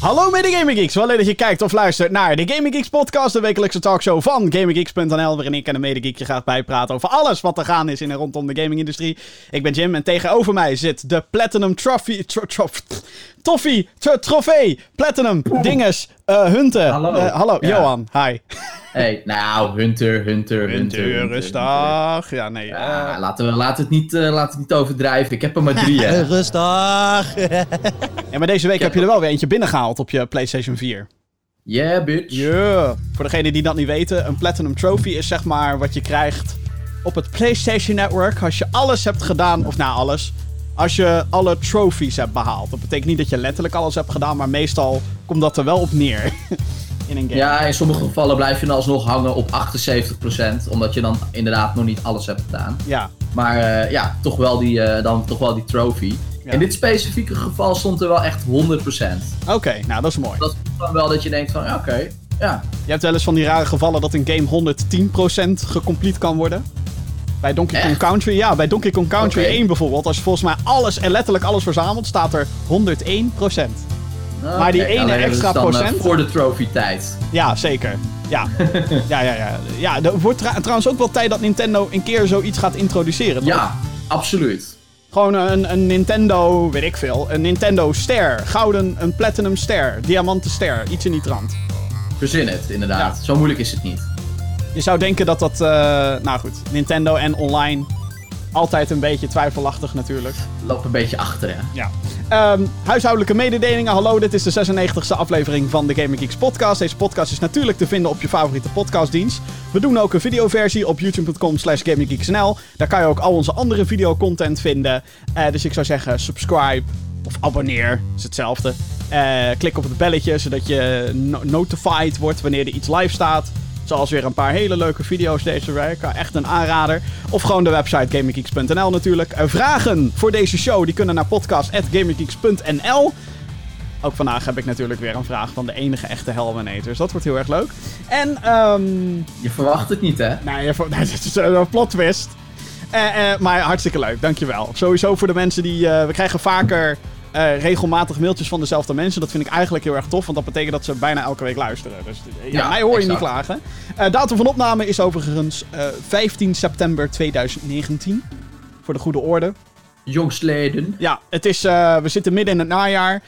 Hallo mede Gaming Geeks, wel leuk dat je kijkt of luistert naar de Gaming Geeks podcast, de wekelijkse talkshow van GamingGeeks.nl, waarin ik en de mede je graag bijpraten over alles wat er gaan is in en rondom de gamingindustrie. Ik ben Jim en tegenover mij zit de Platinum Trophy, tro, tro, Toffee, trofee, Platinum, Dinges, Hunter. Hallo. Uh, hallo, Ja. Johan, hi. Hey, nou, Hunter, Hunter, Hunter. Hunter, rustig. Ja, nee. Ja, eh, laten we laten het niet, eh, laten het niet overdrijven. Ik heb er maar drie, hè. Rustig. ja, maar deze week heb je er wel weer eentje binnengehaald op je PlayStation 4. Yeah, bitch. Ja. Voor degenen die dat niet weten, een Platinum Trophy is zeg maar wat je krijgt op het PlayStation Network als je alles hebt gedaan, of nou alles, als je alle trophies hebt behaald. Dat betekent niet dat je letterlijk alles hebt gedaan, maar meestal komt dat er wel op neer in een game. Ja, in sommige gevallen blijf je dan alsnog hangen op 78%, omdat je dan inderdaad nog niet alles hebt gedaan. Ja. Maar eh, ja, toch wel die, eh, dan toch wel die trophy. Ja. In dit specifieke geval stond er wel echt 100%. Oké, nou dat is mooi. Dat is dan wel dat je denkt van, ja, oké, ja. Je hebt wel eens van die rare gevallen dat een game 110% gecomplete kan worden. Bij Donkey Kong? Country, ja, bij Donkey Kong Country Oké. 1 bijvoorbeeld, als je volgens mij alles en letterlijk alles verzamelt, staat er 101%. Nou, Maar die ene nou, is extra dan, eh, procent? voor de trophy tijd. Ja, zeker. Ja, ja, ja. ja. ja er wordt tra- trouwens ook wel tijd dat Nintendo een keer zoiets gaat introduceren. toch? Ja, absoluut. Gewoon een, een Nintendo, weet ik veel, een Nintendo Ster. Gouden, een Platinum Ster, Diamanten Ster, iets in die trant. Verzin het, inderdaad. Zo moeilijk is het niet. Je zou denken dat dat, eh, nou goed, Nintendo en online altijd een beetje twijfelachtig natuurlijk. Loop een beetje achter, hè. Ja. Ehm, huishoudelijke mededelingen. Hallo, dit is de 96e aflevering van de Gaming Geeks podcast. Deze podcast is natuurlijk te vinden op je favoriete podcastdienst. We doen ook een videoversie op youtube.com slash gaminggeeksnl. Daar kan je ook al onze andere videocontent vinden. Eh, dus ik zou zeggen, subscribe of abonneer. is hetzelfde. Eh, klik op het belletje, zodat je no- notified wordt wanneer er iets live staat. Zoals weer een paar hele leuke video's deze week. Echt een aanrader. Of gewoon de website gaminggeeks.nl natuurlijk. Eh, vragen voor deze show die kunnen naar podcast.gaminggeeks.nl. Ook vandaag heb ik natuurlijk weer een vraag van de enige echte Helmenator. Dus dat wordt heel erg leuk. En, ehm... Je verwacht het niet, hè? Nee, nee, dit is een plot twist. Eh, eh, maar hartstikke leuk, dankjewel. Sowieso voor de mensen die... we krijgen vaker eh, regelmatig mailtjes van dezelfde mensen. Dat vind ik eigenlijk heel erg tof, want dat betekent dat ze bijna elke week luisteren. Dus eh, ja, Ja, mij hoor je niet klagen. Eh, datum van opname is overigens eh, 15 september 2019. Voor de goede orde. Jongstleden. Ja, het is, we zitten midden in het najaar.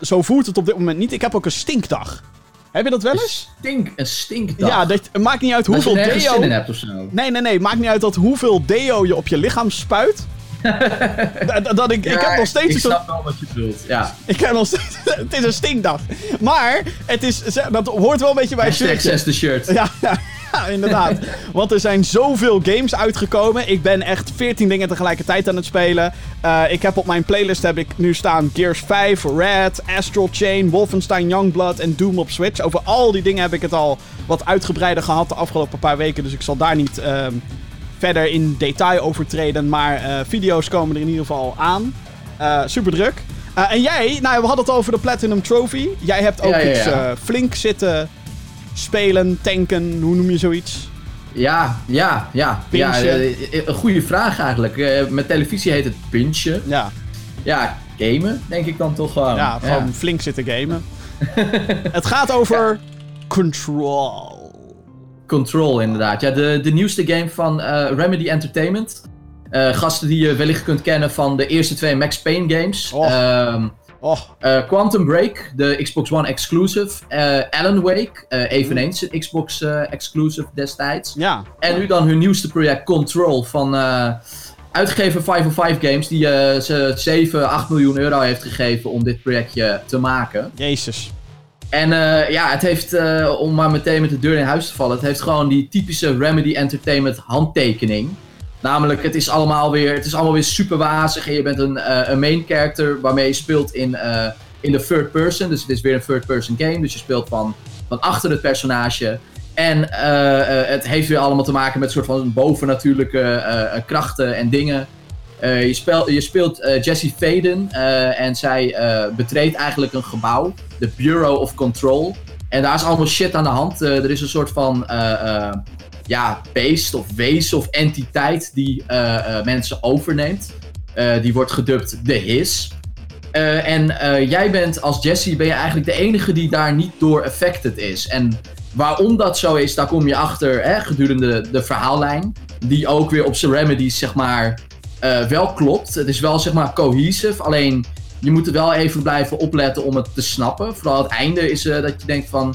Zo voelt het op dit moment niet. Ik heb ook een stinkdag. Heb je dat wel eens? Stink, een stinkdag. Ja, dat, maakt niet uit je hoeveel deo... hebt of zo. Nee, nee, nee. Maakt niet uit dat hoeveel deo je op je lichaam spuit. dat, dat ik, ik heb nog steeds Ik een snap wel wat je bedoelt, ja. Ik heb nog steeds... het is een stinkdag. Maar het is, dat hoort wel een beetje bij Hashtag zesde shirt. Ja, ja, ja, inderdaad. Want er zijn zoveel games uitgekomen. Ik ben echt 14 dingen tegelijkertijd aan het spelen. Eh, ik heb op mijn playlist heb ik nu staan Gears 5, Red, Astral Chain, Wolfenstein Youngblood en Doom op Switch. Over al die dingen heb ik het al wat uitgebreider gehad de afgelopen paar weken. Dus ik zal daar niet ehm, verder in detail over treden. Maar eh, video's komen er in ieder geval aan. Eh, super druk. Eh, en jij, nou we hadden het over de Platinum Trophy. Jij hebt ook Ja, ja, iets ja. flink zitten spelen, tanken, hoe noem je zoiets? Ja, ja, ja. ja Pinchen. een goede vraag eigenlijk. Met televisie heet het pinchen. Ja, Ja, gamen denk ik dan toch gewoon. ja gewoon flink zitten gamen. het gaat over Control. Control inderdaad. Ja, de, de nieuwste game van eh, Remedy Entertainment. Eh, gasten die je wellicht kunt kennen van de eerste twee Max Payne games. Och. Ehm, Oh, eh, Quantum Break, de Xbox One exclusive. Alan Wake, eveneens een Xbox exclusive destijds. ja. En nu dan hun nieuwste project Control van uitgever 505 Games. Die ze 7, 8 miljoen euro heeft gegeven om dit projectje te maken. Jezus. En eh, ja, het heeft, eh, om maar meteen met de deur in huis te vallen, het heeft gewoon die typische Remedy Entertainment handtekening. Namelijk, het is allemaal weer, het is allemaal weer super wazig en je bent een, eh, een main character waarmee je speelt in, in de third person. Dus het is weer een third person game, dus je speelt van, van achter het personage. En het heeft weer allemaal te maken met soort van bovennatuurlijke krachten en dingen. Eh, je, je speelt eh, Jessie Faden eh, en zij betreedt eigenlijk een gebouw, de Bureau of Control. En daar is allemaal shit aan de hand. Er is een soort van ja, beest of wees of entiteit die mensen overneemt. Die wordt gedubt de His. En jij bent als Jesse ben je eigenlijk de enige die daar niet door affected is. En waarom dat zo is, daar kom je achter hè, gedurende de verhaallijn. Die ook weer op zijn remedies, zeg maar, eh, wel klopt. Het is wel, zeg maar, cohesive. Alleen, je moet er wel even blijven opletten om het te snappen. Vooral het einde is dat je denkt van...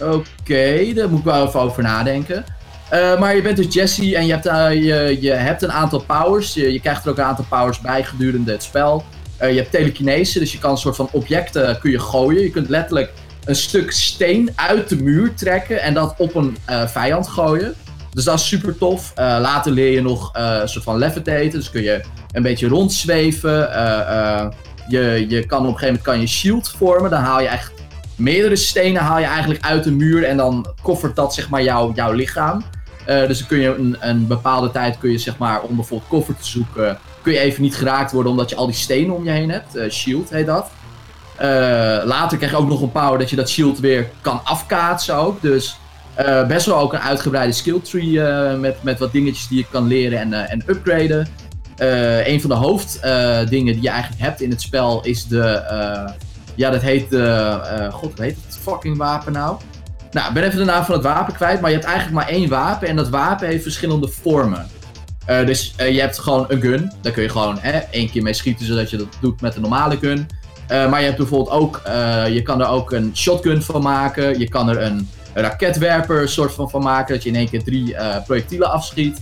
Oké, daar moet ik wel even over nadenken. maar je bent dus Jesse en je hebt, je, je hebt een aantal powers. Je, krijgt er ook een aantal powers bij gedurende het spel. Je hebt telekinese, dus je kan een soort van objecten kun je gooien. Je kunt letterlijk een stuk steen uit de muur trekken en dat op een vijand gooien. Dus dat is super tof. Uh, later leer je nog een soort van levitaten, dus kun je een beetje rondzweven. je, je kan op een gegeven moment kan je shield vormen, dan haal je echt meerdere stenen haal je eigenlijk uit de muur en dan koffert dat zeg maar jouw, jouw lichaam. dus dan kun je een, een bepaalde tijd kun je zeg maar om bijvoorbeeld koffer te zoeken kun je even niet geraakt worden omdat je al die stenen om je heen hebt. Shield heet dat. Later krijg je ook nog een power dat je dat shield weer kan afkaatsen ook. Dus uh, best wel ook een uitgebreide skill tree met, met wat dingetjes die je kan leren en, en upgraden. een van de hoofddingen die je eigenlijk hebt in het spel is de... ja, dat heet de... God, wat heet het fucking wapen nou? Nou, ik ben even de naam van het wapen kwijt, maar je hebt eigenlijk maar één wapen en dat wapen heeft verschillende vormen. Dus je hebt gewoon een gun. Daar kun je gewoon hè, één keer mee schieten zodat je dat doet met een normale gun. Maar je hebt bijvoorbeeld ook, je kan er ook een shotgun van maken. Je kan er een raketwerper soort van, van maken. Dat je in één keer drie projectielen afschiet.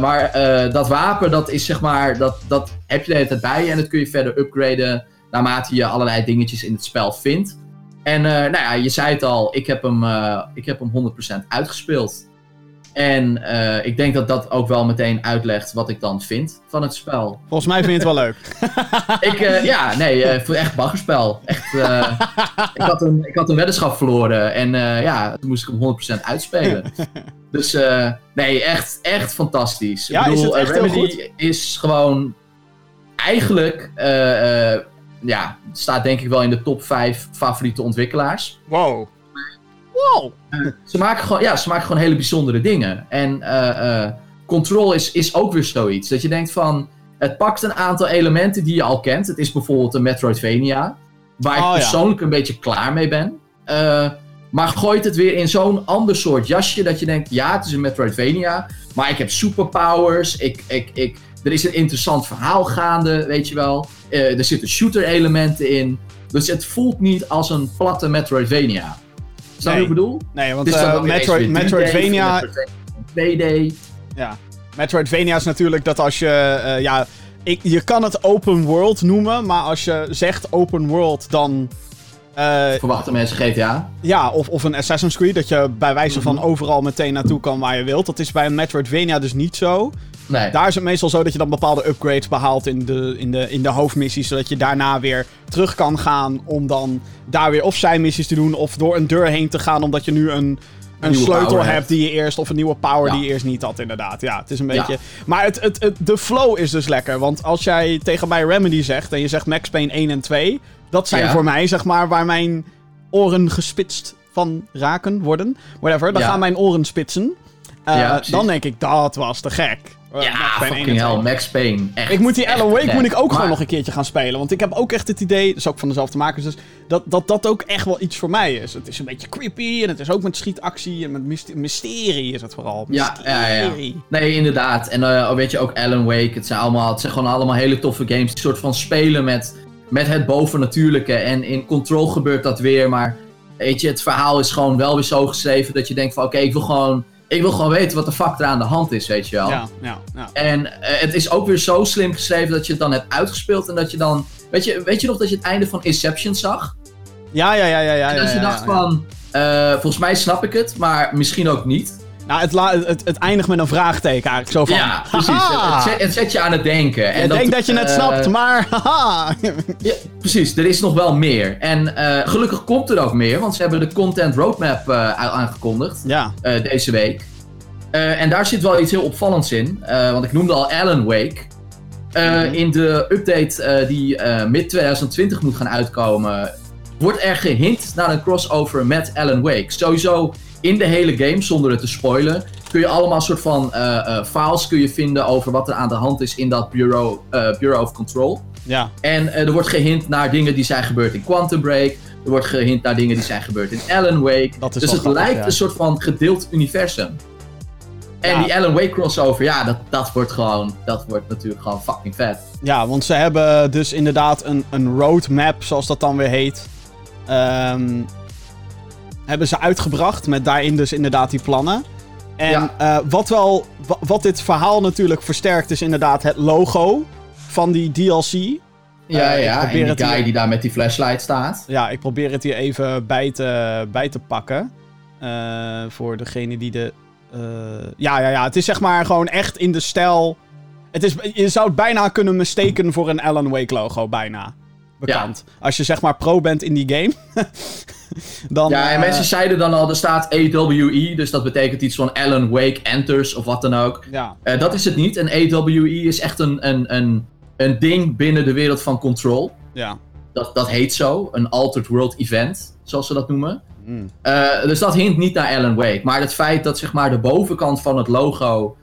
maar dat wapen, dat is zeg maar, dat, dat heb je de hele tijd bij. En dat kun je verder upgraden naarmate je allerlei dingetjes in het spel vindt. En nou ja, je zei het al, ik heb hem, ik heb hem 100% uitgespeeld. En uh, ik denk dat dat ook wel meteen uitlegt wat ik dan vind van het spel. Volgens mij vind je het wel leuk. ik, uh, ja, nee, uh, echt baggerspel. Echt, ik, had een, ik had een weddenschap verloren en ja, toen moest ik hem 100% uitspelen. dus nee, echt, echt fantastisch. Ja, ik bedoel, is het echt Remedy is gewoon eigenlijk, ja, staat denk ik wel in de top 5 favoriete ontwikkelaars. Wow. Wow. ze, maken gewoon, ja, ze maken gewoon hele bijzondere dingen. En uh, Control is, is ook weer zoiets. Dat je denkt van, het pakt een aantal elementen die je al kent. Het is bijvoorbeeld een Metroidvania. Waar ik oh, persoonlijk een beetje klaar mee ben. Uh, maar gooit het weer in zo'n ander soort jasje. Dat je denkt, ja, het is een Metroidvania. Maar ik heb superpowers. Ik, ik, ik, er is een interessant verhaal gaande, weet je wel. Uh, er zitten shooter elementen in. Dus het voelt niet als een platte Metroidvania. Snap je wat ik bedoel? Nee, want uh, Metroid, Metroidvania... 2D. Ja. Metroidvania is natuurlijk dat als je... Uh, ja, ik, je kan het open world noemen, maar als je zegt open world, dan... Uh, Verwachten mensen GTA? Ja, of, of een Assassin's Creed, dat je bij wijze van mhm. overal meteen naartoe kan waar je wilt. Dat is bij een Metroidvania dus niet zo. Nee. Daar is het meestal zo dat je dan bepaalde upgrades behaalt in de, in, de, in de hoofdmissies. Zodat je daarna weer terug kan gaan om dan daar weer of zijn missies te doen. Of door een deur heen te gaan omdat je nu een, een, sleutel hebt die je eerst. Of een nieuwe power die je eerst niet had, inderdaad. Ja, het is een beetje. Maar het, het, het, de flow is dus lekker. Want als jij tegen mij Remedy zegt en je zegt Max Payne 1 en 2. Dat zijn voor mij, zeg maar, waar mijn oren gespitst van raken worden. Whatever. Dan gaan mijn oren spitsen. Uh, dan denk ik, dat was te gek. Uh, ja, fucking hell, Max Payne. Echt, ik moet die Alan Wake moet ik ook gewoon nog een keertje gaan spelen. Want ik heb ook echt het idee, dus ook van dezelfde makers, dus dat, dat dat ook echt wel iets voor mij is. Het is een beetje creepy en het is ook met schietactie en met mysterie is het vooral. Ja, ja, ja. Nee, inderdaad. En uh, weet je ook Alan Wake, het zijn, allemaal, het zijn gewoon allemaal hele toffe games die soort van spelen met, met het bovennatuurlijke. En in Control gebeurt dat weer, maar weet je, het verhaal is gewoon wel weer zo geschreven dat je denkt van oké, ik wil gewoon ik wil gewoon weten wat de fuck er aan de hand is, weet je wel. Ja, ja, ja. En uh, het is ook weer zo slim geschreven dat je het dan hebt uitgespeeld en dat je dan... Weet je, weet je nog dat je het einde van Inception zag? Ja, ja, ja, ja. ja en dat je dacht van, uh, volgens mij snap ik het, maar misschien ook niet. Nou, het, het, het, eindigt met een vraagteken eigenlijk. Zo van, ja, precies. Het, zet, het, zet, je aan het denken. En ik denk dat je het uh, snapt, maar haha. ja, precies. Er is nog wel meer. En uh, gelukkig komt er ook meer, want ze hebben de content roadmap uh, aangekondigd. Ja. deze week. en daar zit wel iets heel opvallends in. want ik noemde al Alan Wake. Mm In de update die mid 2020 moet gaan uitkomen, wordt er gehint naar een crossover met Alan Wake. Sowieso in de hele game, zonder het te spoilen, kun je allemaal soort van eh, eh, files kun je vinden over wat er aan de hand is in dat Bureau, eh, Bureau of Control. Ja. En er wordt gehint naar dingen die zijn gebeurd in Quantum Break. Er wordt gehint naar dingen die zijn gebeurd in Alan Wake. Dat is dus het grappig, lijkt ja. een soort van gedeeld universum. En Ja. die Alan Wake crossover, ja, dat, dat wordt gewoon, dat wordt natuurlijk gewoon fucking vet. Ja, want ze hebben dus inderdaad een, een roadmap, zoals dat dan weer heet. ehm, hebben ze uitgebracht met daarin dus inderdaad die plannen. En Ja. eh, wat wel, wa- wat dit verhaal natuurlijk versterkt, is inderdaad het logo van die DLC. Ja, Eh, ja, en die guy hier- die daar met die flashlight staat. Ja, ik probeer het hier even bij te, bij te pakken. Eh, voor degene die de. ja, ja, ja. Het is zeg maar gewoon echt in de stijl. Het is, je zou het bijna kunnen mistaken voor een Alan Wake logo, bijna. Bekend. Als je zeg maar pro bent in die game. dan. Ja, en eh, mensen zeiden dan al, er staat AWE, dus dat betekent iets van Alan Wake Enters of wat dan ook. Ja, Eh, dat is het niet. En AWE is echt een, een, een, een ding binnen de wereld van Control. ja. Dat, dat heet zo, een Altered World Event, zoals ze dat noemen. Mm. Eh, dus dat hint niet naar Alan Wake. Maar het feit dat zeg maar, de bovenkant van het logo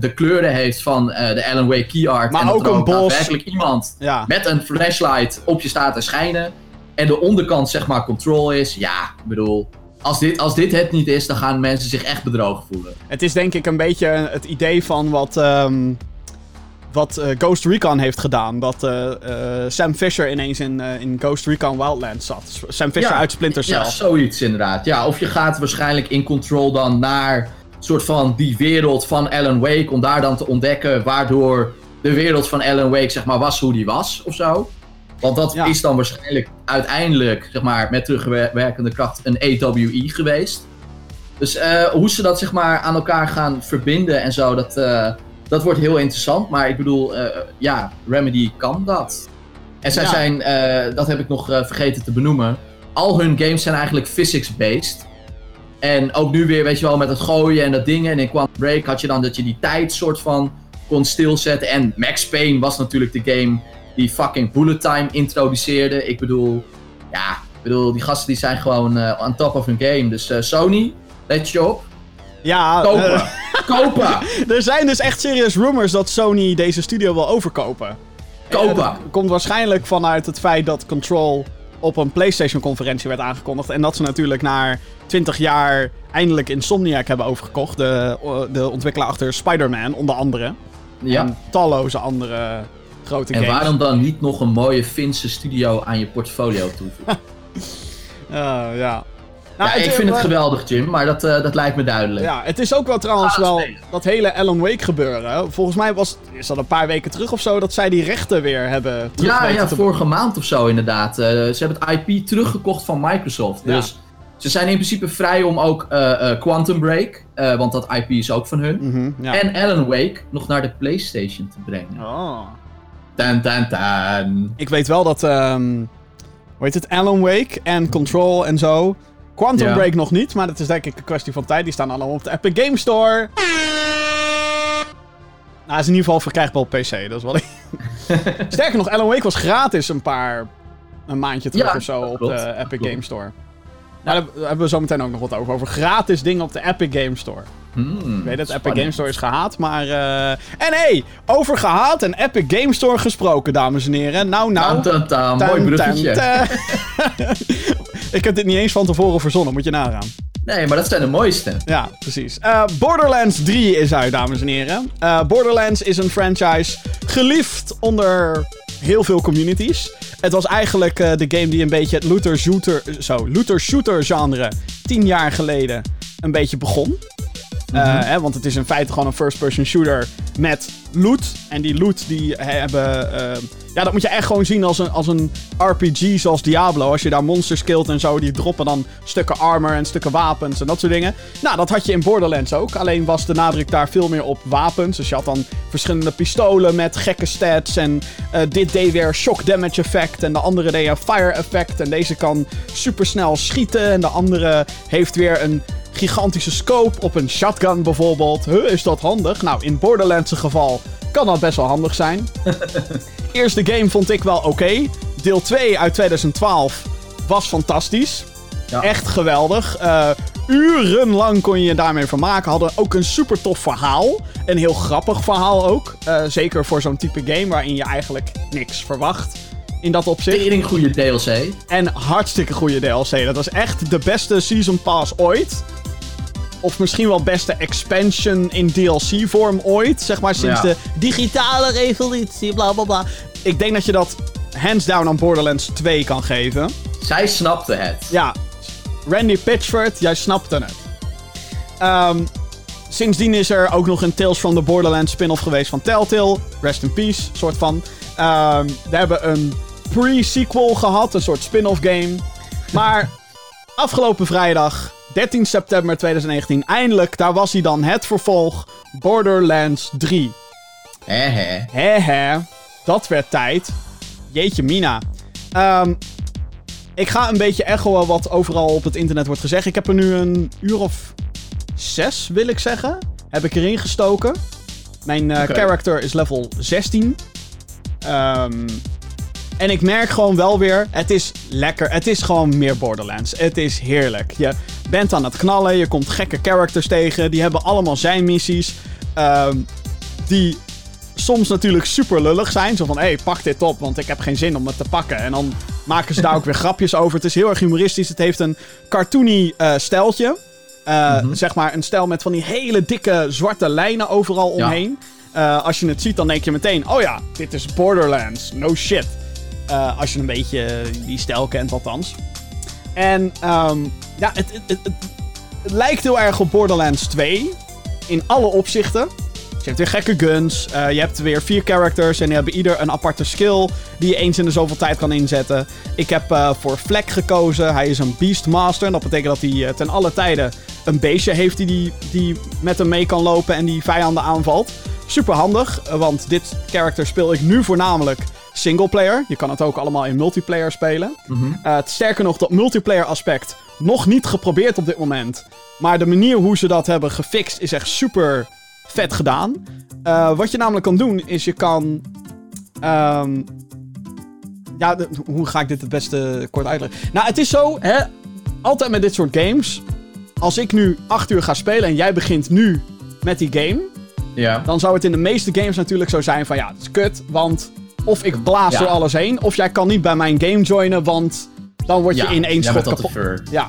de kleuren heeft van eh, de Alan Wake key art. Maar en dat ook er een bos. daadwerkelijk iemand Ja. met een flashlight op je staat te schijnen. En de onderkant zeg maar control is. Ja, ik bedoel, als dit, als dit het niet is, dan gaan mensen zich echt bedrogen voelen. Het is denk ik een beetje het idee van wat, ehm, wat eh, Ghost Recon heeft gedaan. Dat eh, eh, Sam Fisher ineens in, eh, in Ghost Recon Wildlands zat. Sam Fisher Ja, uit Splinter Cell. Ja, zoiets inderdaad. Ja, of je gaat waarschijnlijk in Control dan naar soort van die wereld van Alan Wake. Om daar dan te ontdekken waardoor de wereld van Alan Wake zeg maar was hoe die was of zo. Want dat Ja. is dan waarschijnlijk uiteindelijk zeg maar met terugwerkende kracht een AWE geweest. Dus eh, hoe ze dat zeg maar aan elkaar gaan verbinden en zo, dat, eh, dat wordt heel interessant. Maar ik bedoel, eh, ja, Remedy kan dat. En zij Ja. zijn, dat heb ik nog vergeten te benoemen. Al hun games zijn eigenlijk physics-based. En ook nu weer, weet je wel, met het gooien en dat dingen. En in Quantum Break had je dan dat je die tijd soort van kon stilzetten. En Max Payne was natuurlijk de game die fucking bullet time introduceerde. Ik bedoel, ja, ik bedoel, die gasten die zijn gewoon eh on top of hun game. Dus eh, Sony, let je op. Ja, Kopen. eh, Kopen. er zijn dus echt serieus rumors dat Sony deze studio wil overkopen. Kopen. Dat komt waarschijnlijk vanuit het feit dat Control op een PlayStation-conferentie werd aangekondigd. En dat ze natuurlijk na 20 jaar eindelijk Insomniac hebben overgekocht. De, de ontwikkelaar achter Spider-Man, onder andere. Ja. En talloze andere grote En games. waarom dan niet nog een mooie Finse studio aan je portfolio toevoegen? Eh, ja. Nou, ja, ik het- vind het eh, geweldig, Jim, maar dat, eh, dat lijkt me duidelijk. Ja, het is ook wel trouwens het wel spelen. dat hele Alan Wake gebeuren. Volgens mij was is dat een paar weken terug of zo dat zij die rechten weer hebben Ja, ja, te- vorige maand of zo inderdaad. Eh, ze hebben het IP teruggekocht van Microsoft. Ja. Dus ze zijn in principe vrij om ook eh, eh, Quantum Break, eh, want dat IP is ook van hun. Mhm, ja. En Alan Wake nog naar de PlayStation te brengen. Oh. Tan, tan, tan. Ik weet wel dat, ehm hoe heet het, Alan Wake en Control en zo. Quantum Ja. Break nog niet, maar dat is denk ik een kwestie van tijd. Die staan allemaal op de Epic Game Store. Nou, is in ieder geval verkrijgbaar op PC, dat is wel... Sterker nog, Alan Wake was gratis een paar... Een maandje terug Ja, of zo op klopt. de Epic klopt. Game Store. Nou, daar hebben we zo meteen ook nog wat over. Over gratis dingen op de Epic Game Store. Hmm, Ik weet dat Epic. Game Store is gehaat, maar... eh, En hé, over gehaat en Epic Game Store gesproken, dames en heren. Nou, nou... Mooi tan, bruggetje. ik heb dit niet eens van tevoren verzonnen, moet je nagaan. Nee, maar dat zijn de mooiste. Ja, precies. Eh, Borderlands 3 is uit, dames en heren. Eh, Borderlands is een franchise geliefd onder heel veel communities. Het was eigenlijk eh, de game die een beetje het looter-shooter zo, looter-shooter genre tien jaar geleden een beetje begon. Eh, hè, want het is in feite gewoon een first-person shooter met loot. En die loot die hebben... eh, ja, dat moet je echt gewoon zien als een, als een RPG zoals Diablo. Als je daar monsters killt en zo, die droppen dan stukken armor en stukken wapens en dat soort dingen. Nou, dat had je in Borderlands ook. Alleen was de nadruk daar veel meer op wapens. Dus je had dan verschillende pistolen met gekke stats. En eh, dit deed weer shock damage effect. En de andere deed een fire effect. En deze kan supersnel schieten. En de andere heeft weer een gigantische scope op een shotgun bijvoorbeeld. Huh, is dat handig? Nou, in Borderlands geval kan dat best wel handig zijn. Eerste game vond ik wel oké. Deel 2 uit 2012 was fantastisch. Ja. Echt geweldig. Eh, urenlang kon je je daarmee vermaken. Hadden ook een super tof verhaal. Een heel grappig verhaal ook. Uh, zeker voor zo'n type game waarin je eigenlijk niks verwacht. In dat opzicht. Tering goede DLC. En hartstikke goede DLC. Dat was echt de beste Season Pass ooit. Of misschien wel beste expansion in DLC-vorm ooit. Zeg maar sinds ja. de digitale revolutie, bla bla bla. Ik denk dat je dat hands down aan Borderlands 2 kan geven. Zij snapte het. Ja. Randy Pitchford, jij snapte het. Um, sindsdien is er ook nog een Tales from the Borderlands spin-off geweest van Telltale. Rest in peace, soort van. Um, we hebben een pre-sequel gehad, een soort spin-off game. Maar afgelopen vrijdag, 13 september 2019, eindelijk, daar was hij dan, het vervolg Borderlands 3. Hehe. Hehe. Dat werd tijd. Jeetje mina. Um, ik ga een beetje echoen wat overal op het internet wordt gezegd. Ik heb er nu een uur of zes, wil ik zeggen. Heb ik erin gestoken. Mijn uh, character is level 16. Um, en ik merk gewoon wel weer, het is lekker. Het is gewoon meer Borderlands. Het is heerlijk. Je bent aan het knallen, je komt gekke characters tegen. Die hebben allemaal zijn missies. Um, die soms natuurlijk super lullig zijn. Zo van, hé, hey, pak dit op, want ik heb geen zin om het te pakken. En dan maken ze daar ook weer grapjes over. Het is heel erg humoristisch. Het heeft een cartoony uh, stijltje. Uh, mm -hmm. Zeg maar een stijl met van die hele dikke zwarte lijnen overal omheen. Uh, als je het ziet, dan denk je meteen, oh ja, dit is Borderlands. No shit. Uh, als je een beetje die stijl kent, althans. En um, ja, het, het, het, lijkt heel erg op Borderlands 2. In alle opzichten. Je hebt weer gekke guns. Uh, je hebt weer vier characters. En die hebben ieder een aparte skill. Die je eens in de zoveel tijd kan inzetten. Ik heb uh, voor Fleck gekozen. Hij is een Beastmaster. En dat betekent dat hij ten alle tijden een beestje heeft die, die, die met hem mee kan lopen. En die vijanden aanvalt. Super handig. want dit character speel ik nu voornamelijk singleplayer. Je kan het ook allemaal in multiplayer spelen. Mhm. Mm -hmm. sterker nog, dat multiplayer aspect nog niet geprobeerd op dit moment. Maar de manier hoe ze dat hebben gefixt is echt super vet gedaan. Uh, wat je namelijk kan doen, is je kan... Um, ja, de, hoe ga ik dit het beste kort uitleggen? Nou, het is zo, hè, altijd met dit soort games. Als ik nu 8 uur ga spelen en jij begint nu met die game... Ja. Dan zou het in de meeste games natuurlijk zo zijn van... Ja, het is kut, want... Of ik blaas Ja. door alles heen, of jij kan niet bij mijn game joinen, want... Dan word je Ja, in één schot kapot. Ja.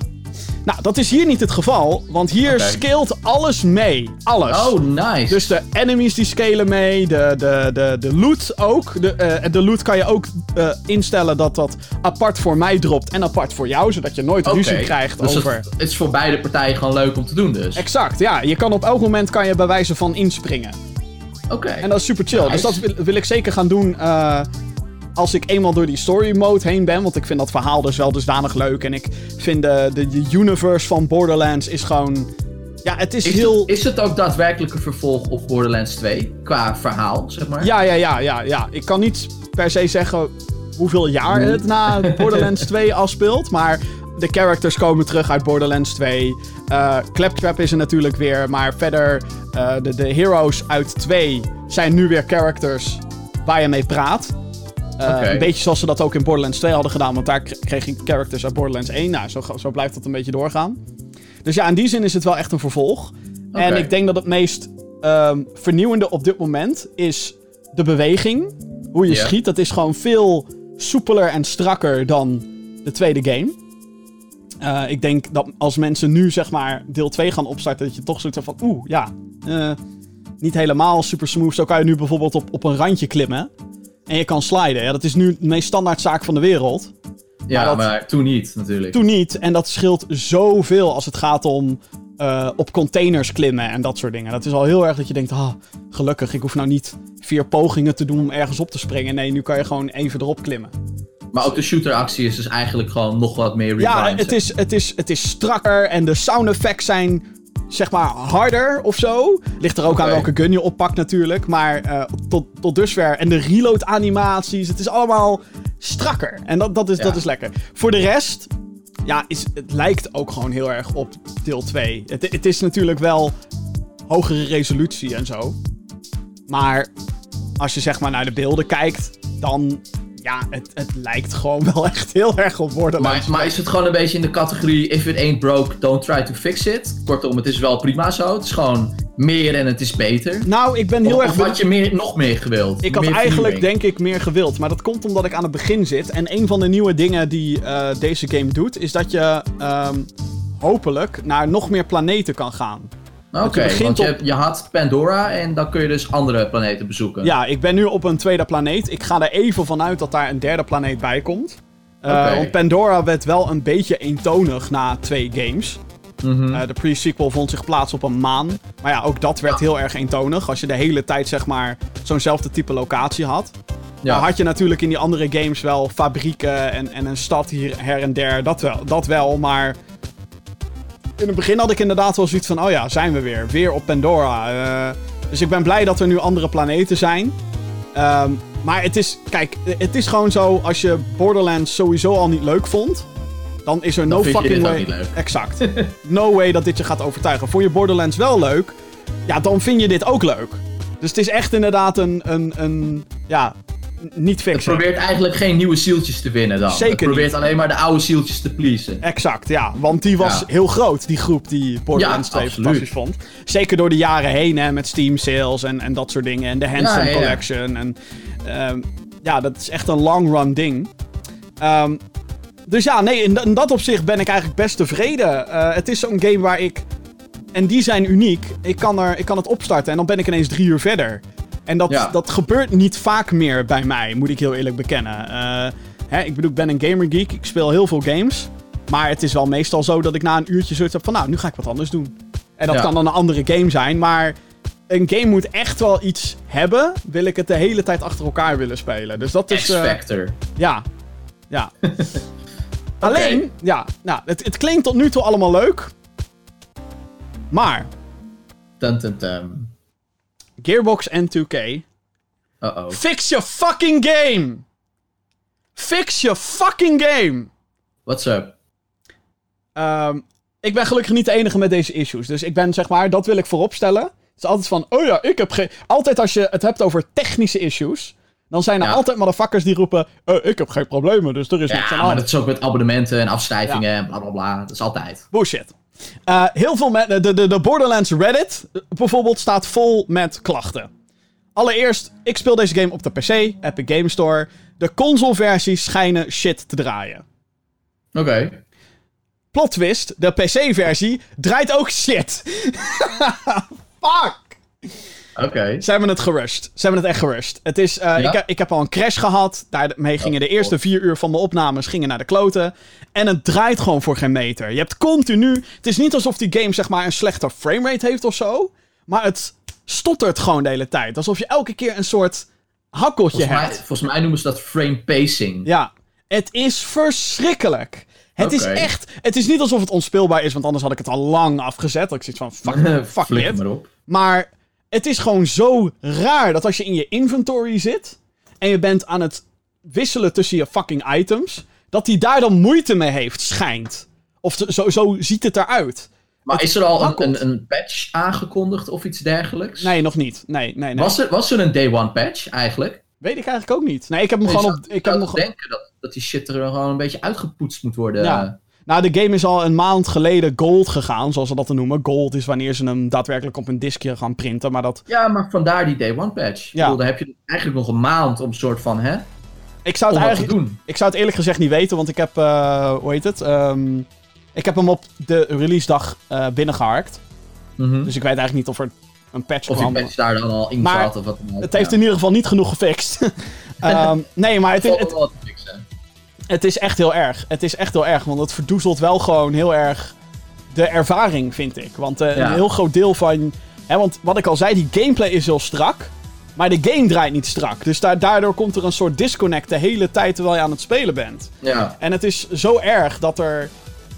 Nou, dat is hier niet het geval, want hier scaleert alles mee. Alles. Oh, nice. Dus de enemies die scalen mee, de, de, de, de loot ook. De, eh, de loot kan je ook eh, instellen dat dat apart voor mij dropt en apart voor jou, zodat je nooit ruzie krijgt dus over... Het is voor beide partijen gewoon leuk om te doen dus. Exact, ja. Je kan op elk moment kan je bij wijze van inspringen. Oké. En dat is super chill. Nice. Dus dat wil, wil ik zeker gaan doen eh, als ik eenmaal door die story mode heen ben. Want ik vind dat verhaal dus wel dusdanig leuk. En ik vind de, de, de universe van Borderlands is gewoon... Ja, het is, Is, heel... het, is het ook daadwerkelijk een vervolg op Borderlands 2? Qua verhaal, zeg maar? Ja, ja, ja, ja, ja. Ik kan niet per se zeggen hoeveel jaar het na Borderlands 2 afspeelt. Maar de characters komen terug uit Borderlands 2. Eh Claptrap is er natuurlijk weer. Maar verder, eh, de, de heroes uit 2 zijn nu weer characters waar je mee praat. Eh. Een beetje zoals ze dat ook in Borderlands 2 hadden gedaan. Want daar kreeg je characters uit Borderlands 1. Nou, zo, zo blijft dat een beetje doorgaan. Dus ja, in die zin is het wel echt een vervolg. En ik denk dat het meest ehm, vernieuwende op dit moment is de beweging. Hoe je schiet. Dat is gewoon veel soepeler en strakker dan de tweede game. Eh, ik denk dat als mensen nu zeg maar deel 2 gaan opstarten, dat je toch zoiets hebt van oeh, ja, eh, niet helemaal super smooth. Zo kan je nu bijvoorbeeld op, op een randje klimmen. En je kan sliden. Ja, dat is nu de meest standaard zaak van de wereld. Ja, maar toen niet, natuurlijk. Toen niet. En dat scheelt zoveel als het gaat om eh, op containers klimmen en dat soort dingen. Dat is al heel erg dat je denkt, ah, gelukkig, ik hoef nou niet vier pogingen te doen om ergens op te springen. Nee, nu kan je gewoon even erop klimmen. Maar ook de shooteractie is dus eigenlijk gewoon nog wat meer Ja, het is, het, is, het is strakker en de sound effects zijn zeg maar harder of zo. Ligt er ook aan welke gun je oppakt natuurlijk. Maar eh, tot, tot dusver. En de reload animaties, het is allemaal strakker. En dat, dat, is, Ja. dat is lekker. Voor de rest, ja, is, het lijkt ook gewoon heel erg op deel 2. Het, het is natuurlijk wel hogere resolutie en zo. Maar als je zeg maar naar de beelden kijkt, dan ja, het, het lijkt gewoon wel echt heel erg op Borderlands. Maar, maar is het gewoon een beetje in de categorie if it ain't broke, don't try to fix it? Kortom, het is wel prima zo. Het is gewoon meer en het is beter. Nou, ik ben heel of, erg... Of had je meer, nog meer gewild? Ik had Meer eigenlijk denk ik meer gewild. Maar dat komt omdat ik aan het begin zit. En een van de nieuwe dingen die eh, deze game doet, is dat je ehm, hopelijk naar nog meer planeten kan gaan. Oké, want je, op- hebt- je had Pandora en dan kun je dus andere planeten bezoeken. Ja, ik ben nu op een tweede planeet. Ik ga er even vanuit dat daar een derde planeet bij komt. Eh. Want Pandora werd wel een beetje eentonig na twee games. Mhm. Eh, de pre-sequel vond zich plaats op een maan. Maar ja, ook dat werd heel erg eentonig. Als je de hele tijd zeg maar zo'nzelfde type locatie had. ja. Nou had je natuurlijk in die andere games wel fabrieken en, en een stad hier her en der. Dat wel, dat wel, maar... In het begin had ik inderdaad wel zoiets van... Oh ja, zijn we weer. Weer op Pandora. Eh, dus ik ben blij dat er nu andere planeten zijn. Ehm, maar het is... Kijk, het is gewoon zo... Als je Borderlands sowieso al niet leuk vond... Dan is er no fucking way... niet leuk. Exact. no way dat dit je gaat overtuigen. Vond je Borderlands wel leuk... Ja, dan vind je dit ook leuk. Dus het is echt inderdaad een... een, een ja, niet Het fixen. probeert eigenlijk geen nieuwe zieltjes te winnen dan. Zeker Het probeert alleen maar de oude zieltjes te pleasen. Exact, ja. Want die was Ja. heel groot, die groep die Borderlands Ja, 2 absoluut. fantastisch vond. Zeker door de jaren heen, hè, met Steam sales en, en dat soort dingen. En de Handsome Ja. Collection. En ehm, ja, dat is echt een long run ding. Ehm, dus ja, nee, in, in dat opzicht ben ik eigenlijk best tevreden. Eh, het is zo'n game waar ik... En die zijn uniek. Ik kan, er, ik kan het opstarten en dan ben ik ineens drie uur verder. En dat, Ja. dat gebeurt niet vaak meer bij mij, moet ik heel eerlijk bekennen. Eh, hè, ik bedoel, ik ben een gamergeek. Ik speel heel veel games. Maar het is wel meestal zo dat ik na een uurtje zoiets heb van... Nou, nu ga ik wat anders doen. En dat Ja. kan dan een andere game zijn. Maar een game moet echt wel iets hebben... wil ik het de hele tijd achter elkaar willen spelen. Dus dat is... X-Factor. ja. Ja. Alleen, ja, nou, het, het klinkt tot nu toe allemaal leuk. Maar Dun, dun, dun. Gearbox en 2K, Uh-oh. fix your fucking game! Fix your fucking game! What's up? Ehm, ik ben gelukkig niet de enige met deze issues. Dus ik ben, zeg maar, dat wil ik voorop stellen. Het is altijd van, oh ja, ik heb geen... Altijd als je het hebt over technische issues... Dan zijn er Ja. altijd motherfuckers die roepen... "Eh, ik heb geen problemen, dus er is niks aan Ja, maar dat is ook met abonnementen en afschrijvingen en bla bla bla. Dat is altijd. Bullshit. Eh, heel veel de, de, de Borderlands Reddit eh, bijvoorbeeld staat vol met klachten. Allereerst, ik speel deze game op de PC, Epic Game Store. De consoleversies schijnen shit te draaien. Oké. Plot twist, de PC-versie draait ook shit. Fuck! Oké. Ze hebben het gerushed. Ze hebben het echt gerushed. Het is, eh, Ja? ik, heb- ik heb al een crash gehad. Daarmee gingen de Oh, eerste vier uur van mijn opnames gingen naar de kloten. En het draait gewoon voor geen meter. Je hebt continu... Het is niet alsof die game zeg maar een slechte framerate heeft of zo. Maar het stottert gewoon de hele tijd. Alsof je elke keer een soort hakkeltje Volgens mij, hebt. volgens mij noemen ze dat frame pacing. Ja, het is verschrikkelijk. Het is echt... Het is niet alsof het onspeelbaar is, want anders had ik het al lang afgezet. Dat ik zoiets van, fuck, fuck. Maar het is gewoon zo raar dat als je in je inventory zit en je bent aan het wisselen tussen je fucking items, dat hij daar dan moeite mee heeft, schijnt. Of zo, zo ziet het eruit. Maar Het is er al een, een, een patch aangekondigd of iets dergelijks? Nee, nog niet. Nee, nee, nee. Was, er, was er een day one patch eigenlijk? Weet ik eigenlijk ook niet. Nee, ik heb hem gewoon zou- op. Ik heb hem denken dat, dat die shit er gewoon een beetje uitgepoetst moet worden. Ja. Nou, de game is al een maand geleden gold gegaan, zoals ze dat noemen. Gold is wanneer ze hem daadwerkelijk op een diskje gaan printen, maar dat... Ja, maar vandaar die day one patch. Ja. bedoel, dan heb je eigenlijk nog een maand om een soort van, hè, Ik zou het eigenlijk... doen. Ik zou het eerlijk gezegd niet weten, want ik heb, eh, hoe heet het? Ehm, ik heb hem op de release dag eh binnengeharkt. Mhm. Dus ik weet eigenlijk niet of er een patch Of die kwam. patch daar dan al in Maar zat of wat dan ook. Het heeft ja. in ieder geval niet genoeg gefixt. Ehm, nee, maar het is, Valt het, het is echt heel erg. Het is echt heel erg, want het verdoezelt wel gewoon heel erg de ervaring, vind ik. Want eh, Ja. een heel groot deel van... Hè, want wat ik al zei, die gameplay is heel strak. Maar de game draait niet strak. Dus da- daardoor komt er een soort disconnect de hele tijd terwijl je aan het spelen bent. Ja. En het is zo erg dat er...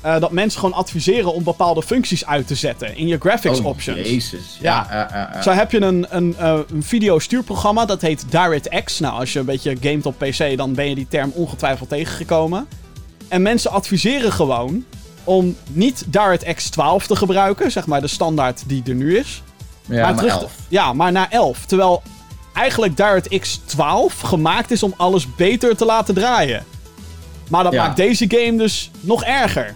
eh, dat mensen gewoon adviseren om bepaalde functies uit te zetten in je graphics Oh, options. Jezus. Ja. Ja, ja. Zo heb je een, een, eh, een videostuurprogramma, dat heet DirectX. Nou, als je een beetje gamet op PC, dan ben je die term ongetwijfeld tegengekomen. En mensen adviseren gewoon om niet DirectX 12 te gebruiken, zeg maar de standaard die er nu is. Ja, maar terug te- 11. ja, maar naar 11. Terwijl eigenlijk DirectX 12 gemaakt is om alles beter te laten draaien. Maar dat Ja. maakt deze game dus nog erger.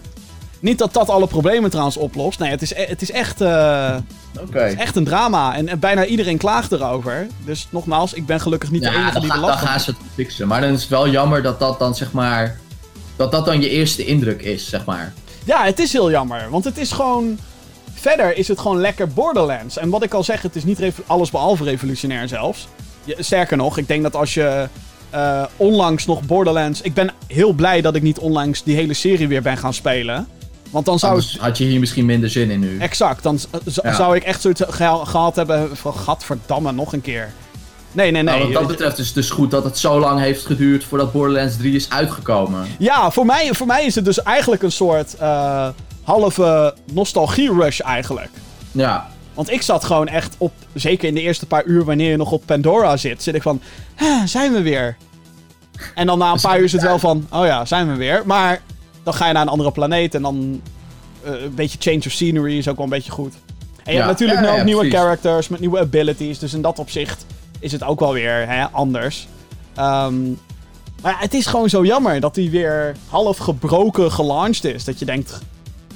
Niet dat dat alle problemen trouwens oplost. Nee, het is, e- het is echt, eh, Oké. het is echt een drama. En, en bijna iedereen klaagt erover. Dus nogmaals, ik ben gelukkig niet de Ja, enige die ga- last van gaan ze het fixen. Maar dan is het wel jammer dat dat dan zeg maar. Dat dat dan je eerste indruk is, zeg maar. Ja, het is heel jammer. Want het is gewoon. Verder is het gewoon lekker Borderlands. En wat ik al zeg, het is niet alles behalve revolutionair zelfs. Je- sterker nog, ik denk dat als je eh, onlangs nog Borderlands. Ik ben heel blij dat ik niet onlangs die hele serie weer ben gaan spelen. Want dan zou Anders had je hier misschien minder zin in nu. Exact, dan Ja. zou ik echt zoiets geha- gehad hebben van gadverdamme nog een keer. Nee, nee, nee. Nou, wat dat betreft is het dus goed dat het zo lang heeft geduurd voordat Borderlands 3 is uitgekomen. Ja, voor mij, voor mij is het dus eigenlijk een soort eh, halve nostalgie-rush eigenlijk. Ja. Want ik zat gewoon echt op, zeker in de eerste paar uur wanneer je nog op Pandora zit, zit ik van, "Hè, zijn we weer? En dan na een paar uur is het wel van, oh ja, zijn we weer. Maar dan ga je naar een andere planeet en dan eh, een beetje change of scenery is ook wel een beetje goed. En je Ja. hebt natuurlijk Ja, nu ook ja, nieuwe precies. characters met nieuwe abilities, dus in dat opzicht is het ook wel weer hè, anders. Ehm, maar ja, het is gewoon zo jammer dat hij weer half gebroken gelaunched is. Dat je denkt,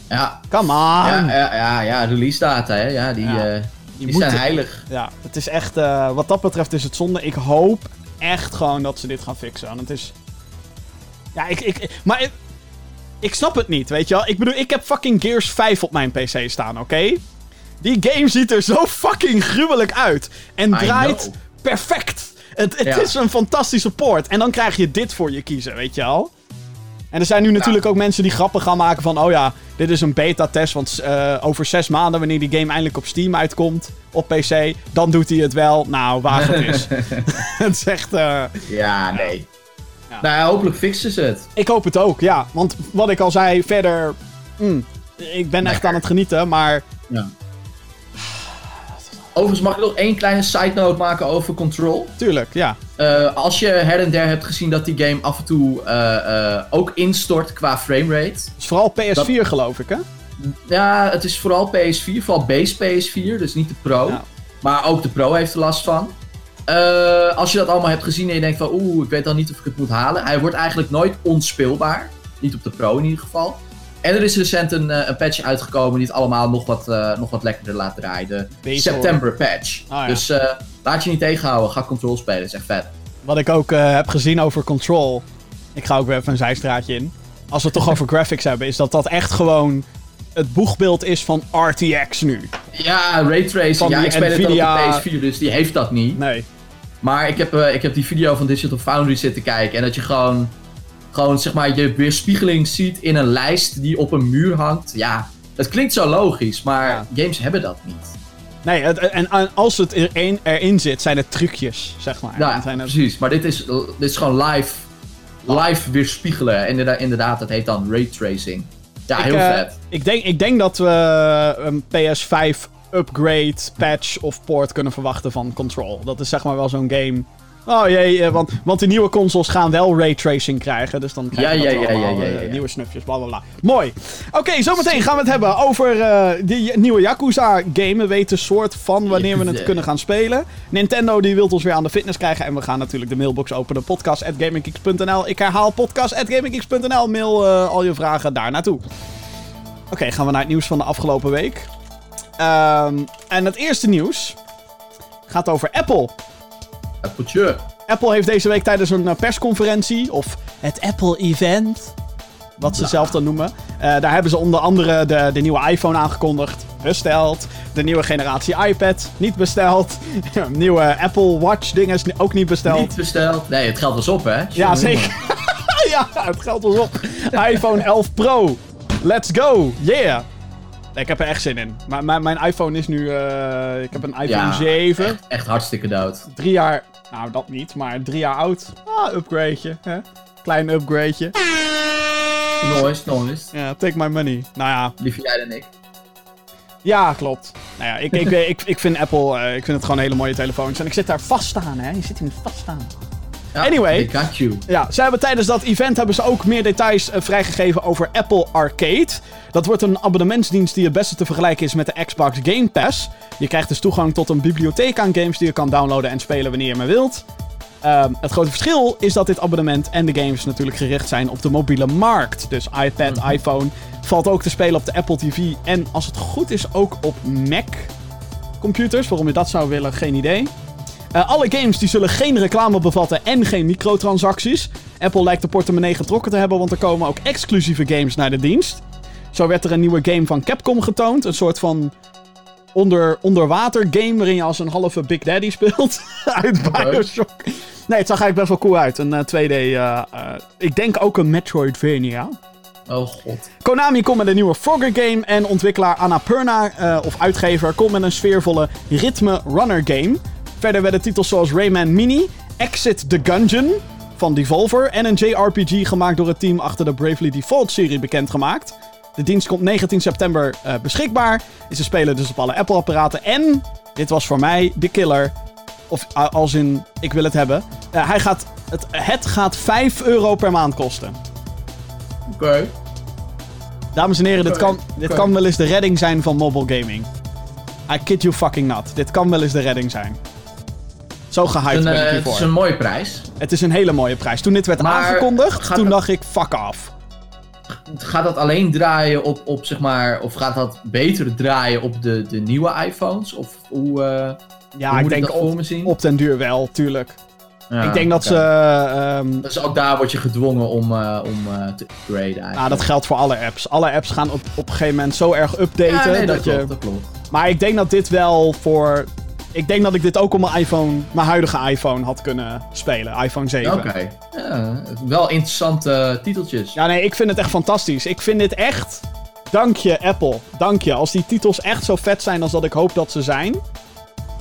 Ja. come on. Ja, ja, ja, ja, release data, hè. Ja, die, eh, die zijn het- heilig. Ja, het is echt. eh, wat dat betreft is het zonde. Ik hoop echt gewoon dat ze dit gaan fixen. Want het is. Ja, ik. ik maar. Ik, snap het niet, weet je wel? Ik bedoel, ik heb fucking Gears 5 op mijn PC staan, oké? Die game ziet er zo fucking gruwelijk uit. En I draait know. perfect. Het, het Ja. is een fantastische port. En dan krijg je dit voor je kiezen, weet je wel? En er zijn nu natuurlijk ook mensen die grappen gaan maken van... Oh ja, dit is een beta-test, want eh, over zes maanden... wanneer die game eindelijk op Steam uitkomt, op PC... dan doet hij het wel. Nou, waag het is. het is echt... eh, Ja, nee. Ja. Nou ja, hopelijk fixen ze het. ik hoop het ook, ja. Want wat ik al zei, verder... mm, ik ben echt aan het genieten, maar... Ja. Overigens mag ik nog één kleine side note maken over Control. Tuurlijk, ja. Eh, als je her en der hebt gezien dat die game af en toe eh, eh, ook instort qua framerate. Het is vooral PS4, geloof ik, hè? Ja, het is vooral PS4, vooral base PS4, dus niet de Pro. Ja. Maar ook de Pro heeft er last van. Eh, als je dat allemaal hebt gezien en je denkt van oeh, ik weet dan niet of ik het moet halen. Hij wordt eigenlijk nooit onspeelbaar. Niet op de Pro in ieder geval. En er is recent een, eh, een patch uitgekomen die het allemaal nog wat, eh, nog wat lekkerder laat draaien. De Beter, September patch. Ah, ja. Dus eh, laat je niet tegenhouden, ga Control spelen, is echt vet. Wat ik ook eh, heb gezien over Control. Ik ga ook weer even een zijstraatje in. Als we het toch over graphics hebben, is dat dat echt gewoon het boegbeeld is van RTX nu. Ja, raytracing. Van Ja, die ik speel het Nvidia- op de PS4, dus die heeft dat niet. Nee. Maar ik heb, eh, ik heb die video van Digital Foundry zitten kijken. En dat je gewoon, gewoon zeg maar, je weerspiegeling ziet in een lijst die op een muur hangt. Ja, het klinkt zo logisch, maar Ja. games hebben dat niet. Nee, het, en, en als het erin, erin zit, zijn het trucjes, zeg maar. Ja, Dan zijn het- precies. Maar dit is, dit is gewoon live, live weerspiegelen. En inderdaad, inderdaad, dat heet dan raytracing. Ja, ik, heel eh, vet. Ik denk, ik denk dat we een PS5 upgrade, patch of port kunnen verwachten van Control. Dat is zeg maar wel zo'n game. Oh jee, eh, want, want de nieuwe consoles gaan wel raytracing krijgen. Dus dan krijg je Ja, dat ja, ja, allemaal, ja, ja, eh, ja. nieuwe snufjes, bla bla bla. Mooi. Oké, zometeen gaan we het hebben over eh, die nieuwe Yakuza game. We weten soort van wanneer we het kunnen gaan spelen. Nintendo die wil ons weer aan de fitness krijgen. En we gaan natuurlijk de mailbox openen. Podcast.gaminggeeks.nl Ik herhaal podcast.gaminggeeks.nl Mail eh, al je vragen daar naartoe. Oké, gaan we naar het nieuws van de afgelopen week. Ehm, en het eerste nieuws gaat over Apple. Appeltje. Apple heeft deze week tijdens een eh, persconferentie, of het Apple-event, wat ze Ja. zelf dan noemen. eh, daar hebben ze onder andere de, de nieuwe iPhone aangekondigd. Besteld. De nieuwe generatie iPad. Niet besteld. nieuwe Apple Watch dingen is ook niet besteld. Niet besteld. Nee, het geld was op, hè? Ja, zeker. ja, het geld was op. iPhone 11 Pro. Let's go. Yeah. Ik heb er echt zin in. Maar mijn, mijn iPhone is nu... eh, ik heb een iPhone Ja, 7. Echt, echt hartstikke dood. Drie jaar... Nou, dat niet. Maar drie jaar oud. Ah, upgradeje. Hè? Klein upgradeje. Noise, noise. Ja, take my money. Nou ja, Liever jij dan ik. ja, klopt. Nou ja, ik, ik, ik, ik vind Apple... eh, ik vind het gewoon hele mooie telefoons. En ik zit daar vast aan, hè. Je zit hier vast aan. Anyway. I got you. Ja, ze hebben tijdens dat event hebben ze ook meer details eh, vrijgegeven over Apple Arcade. Dat wordt een abonnementsdienst die het beste te vergelijken is met de Xbox Game Pass. Je krijgt dus toegang tot een bibliotheek aan games die je kan downloaden en spelen wanneer je maar wilt. Ehm, het grote verschil is dat dit abonnement en de games natuurlijk gericht zijn op de mobiele markt. Dus iPad, iPhone valt ook te spelen op de Apple TV en als het goed is ook op Mac computers. Waarom je dat zou willen, geen idee. Eh, alle games die zullen geen reclame bevatten en geen microtransacties. Apple lijkt de portemonnee getrokken te hebben, want er komen ook exclusieve games naar de dienst. Zo werd er een nieuwe game van Capcom getoond. Een soort van onder, onderwater game waarin je als een halve Big Daddy speelt. uit Bioshock. Nee, het zag eigenlijk best wel cool uit. Een eh, 2D, eh, eh, ik denk ook een Metroidvania. Oh god. Konami komt met een nieuwe Frogger game en ontwikkelaar Annapurna, of uitgever, komt met een sfeervolle ritme runner game. Verder werden titels zoals Rayman Mini, Exit the Gungeon van Devolver en een JRPG gemaakt door het team achter de Bravely Default serie bekendgemaakt. De dienst komt 19 september eh, beschikbaar. Ze spelen dus op alle Apple-apparaten. En, dit was voor mij de killer. Of eh, als in, ik wil het hebben. Eh, hij gaat, het, het gaat 5 euro per maand kosten. Oké. Dames en heren, dit, kan, dit kan wel eens de redding zijn van mobile gaming. I kid you fucking not. Dit kan wel eens de redding zijn. Zo gehyped ben ik eh, het is een mooie prijs. Het is een hele mooie prijs. Toen dit werd Maar aangekondigd, toen dacht ik, fuck off. Gaat dat alleen draaien op, op zeg maar, of gaat dat beter draaien op de, de nieuwe iPhones? Of hoe, eh Ja, hoe ik denk dat voor op, me zien? op den duur wel, tuurlijk. Ja, ik denk dat ze... ehm, Dus ook daar word je gedwongen om, om te upgraden eigenlijk. nou, dat geldt voor alle apps. Alle apps gaan op, op een gegeven moment zo erg updaten ja, nee, dat, dat je... klopt, dat klopt. Maar ik denk dat dit wel voor... Ik denk dat ik dit ook op mijn iPhone, mijn huidige iPhone had kunnen spelen. iPhone 7. Oké. Ja, wel interessante titeltjes. Ja, nee, ik vind het echt fantastisch. Ik vind dit echt... Dank je, Apple. Dank je. Als die titels echt zo vet zijn als dat ik hoop dat ze zijn.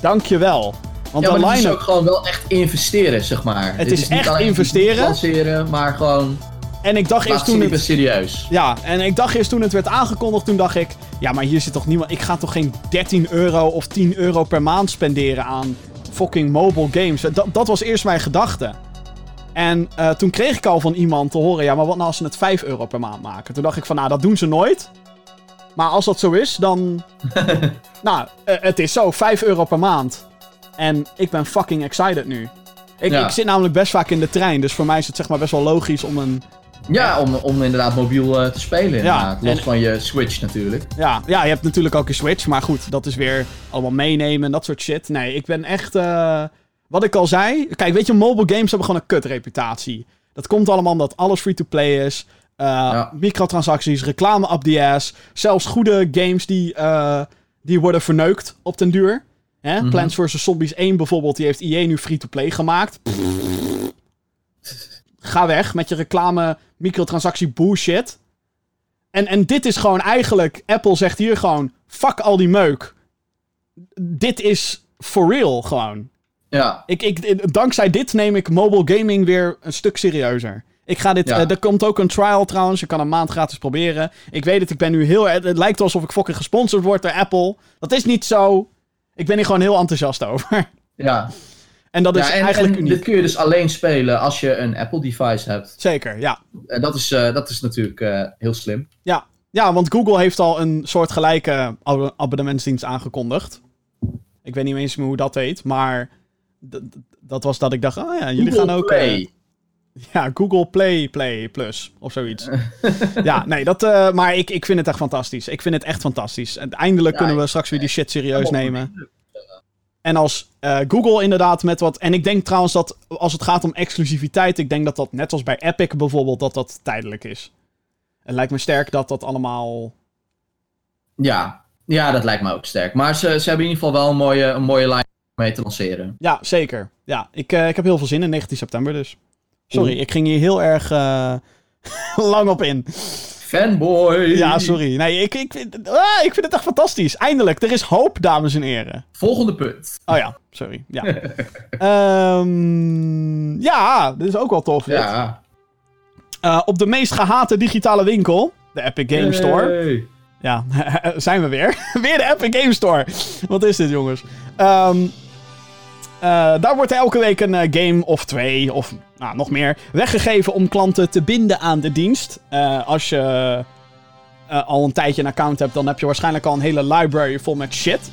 Dank je wel. Want Ja, maar het is line-up... ook gewoon wel echt investeren, zeg maar. Het Dit is niet echt alleen investeren. lanceren, maar gewoon En ik dacht eerst toen het... serieus. Ja, en ik dacht eerst toen het werd aangekondigd, toen dacht ik... Ja, maar hier zit toch niemand... Ik ga toch geen 13 euro of 10 euro per maand spenderen aan fucking mobile games. Dat, dat was eerst mijn gedachte. En eh, toen kreeg ik al van iemand te horen... Ja, maar wat nou als ze het 5 euro per maand maken? Toen dacht ik van, nou, dat doen ze nooit. Maar als dat zo is, dan... nou, eh, het is zo. 5 euro per maand. En ik ben fucking excited nu. Ik, Ja. ik zit namelijk best vaak in de trein. Dus voor mij is het zeg maar best wel logisch om een... Ja, om, om inderdaad mobiel eh, te spelen. inderdaad. Los en- van je Switch natuurlijk. Ja, ja, je hebt natuurlijk ook een Switch. Maar goed, dat is weer allemaal meenemen en dat soort shit. Nee, ik ben echt... eh, wat ik al zei... Kijk, weet je, mobile games hebben gewoon een kut reputatie. Dat komt allemaal omdat alles free-to-play is. Eh, Ja. Microtransacties, reclame up the ass. Zelfs goede games die, die worden verneukt op den duur. Hè? Mhm. Plants vs. Zombies 1 bijvoorbeeld, die heeft EA nu free-to-play gemaakt. Ga weg met je reclame, microtransactie bullshit. En, en dit is gewoon eigenlijk... Apple zegt hier gewoon... Fuck al die meuk. Dit is for real gewoon. Ja, Ik, ik, dankzij dit neem ik mobile gaming weer een stuk serieuzer. Ik ga dit... Ja. eh, er komt ook een trial trouwens. Je kan een maand gratis proberen. Ik weet het, ik ben nu heel... Het het lijkt alsof ik fucking gesponsord word door Apple. Dat is niet zo. Ik ben hier gewoon heel enthousiast over. ja. En dat is ja en, eigenlijk en uniek. dit kun je dus alleen spelen als je een Apple device hebt. Zeker, ja. En dat is, eh, dat is natuurlijk eh, heel slim. ja. Ja, want Google heeft al een soort gelijke ab- abonnementsdienst aangekondigd. Ik weet niet eens meer hoe dat heet, maar... Dat was dat ik dacht, oh ja, jullie Google gaan ook... eh. Ja, Google Play Play Plus of zoiets. ja, nee, dat, maar ik, ik vind het echt fantastisch. Ik vind het echt fantastisch. En eindelijk Ja, kunnen we straks weer die shit serieus nemen. En als eh, Google inderdaad met wat... En ik denk trouwens dat als het gaat om exclusiviteit... Ik denk dat dat net als bij Epic bijvoorbeeld... Dat dat tijdelijk is. Het lijkt me sterk dat dat allemaal... Ja. ja, dat lijkt me ook sterk. Maar ze, ze hebben in ieder geval wel een mooie, een mooie line mee te lanceren. Ja, zeker. Ja, ik, eh, ik heb heel veel zin in 19 september dus. Sorry, Oeh. ik ging hier heel erg eh, lang op in. Fanboy! Ja, sorry. Nee, ik, ik, vind, ah, ik vind het echt fantastisch. Eindelijk, er is hoop, dames en heren. Volgende punt. Oh ja, sorry. Ja, Ehm, ja dit is ook wel tof. Ja. Eh, op de meest gehate digitale winkel, de Epic Game Store. Hey. Ja, zijn we weer. weer de Epic Game Store. Wat is dit, jongens? Ehm, Eh, daar wordt elke week een eh, game of twee, of nou, nog meer, weggegeven om klanten te binden aan de dienst. Eh, als je al een tijdje een account hebt, dan heb je waarschijnlijk al een hele library vol met shit.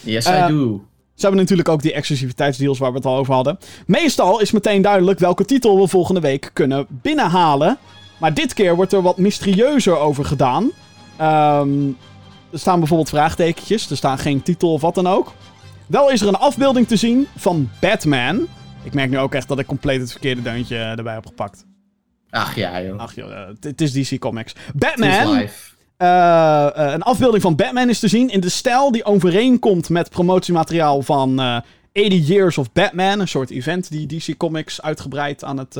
Yes, I do. Ze hebben natuurlijk ook die exclusiviteitsdeals waar we het al over hadden. Meestal is meteen duidelijk welke titel we volgende week kunnen binnenhalen. Maar dit keer wordt er wat mysterieuzer over gedaan. Ehm, er staan bijvoorbeeld vraagtekentjes. Er staan geen titel of wat dan ook. Wel is er een afbeelding te zien van Batman. Ik merk nu ook echt dat ik compleet het verkeerde deuntje erbij heb gepakt. Ach ja, joh. Ach joh, eh, het- is DC Comics. Batman. live. Eh, eh, een afbeelding van Batman is te zien in de stijl die overeenkomt met promotiemateriaal van eh 80 Years of Batman. Een soort event die DC Comics uitgebreid aan het,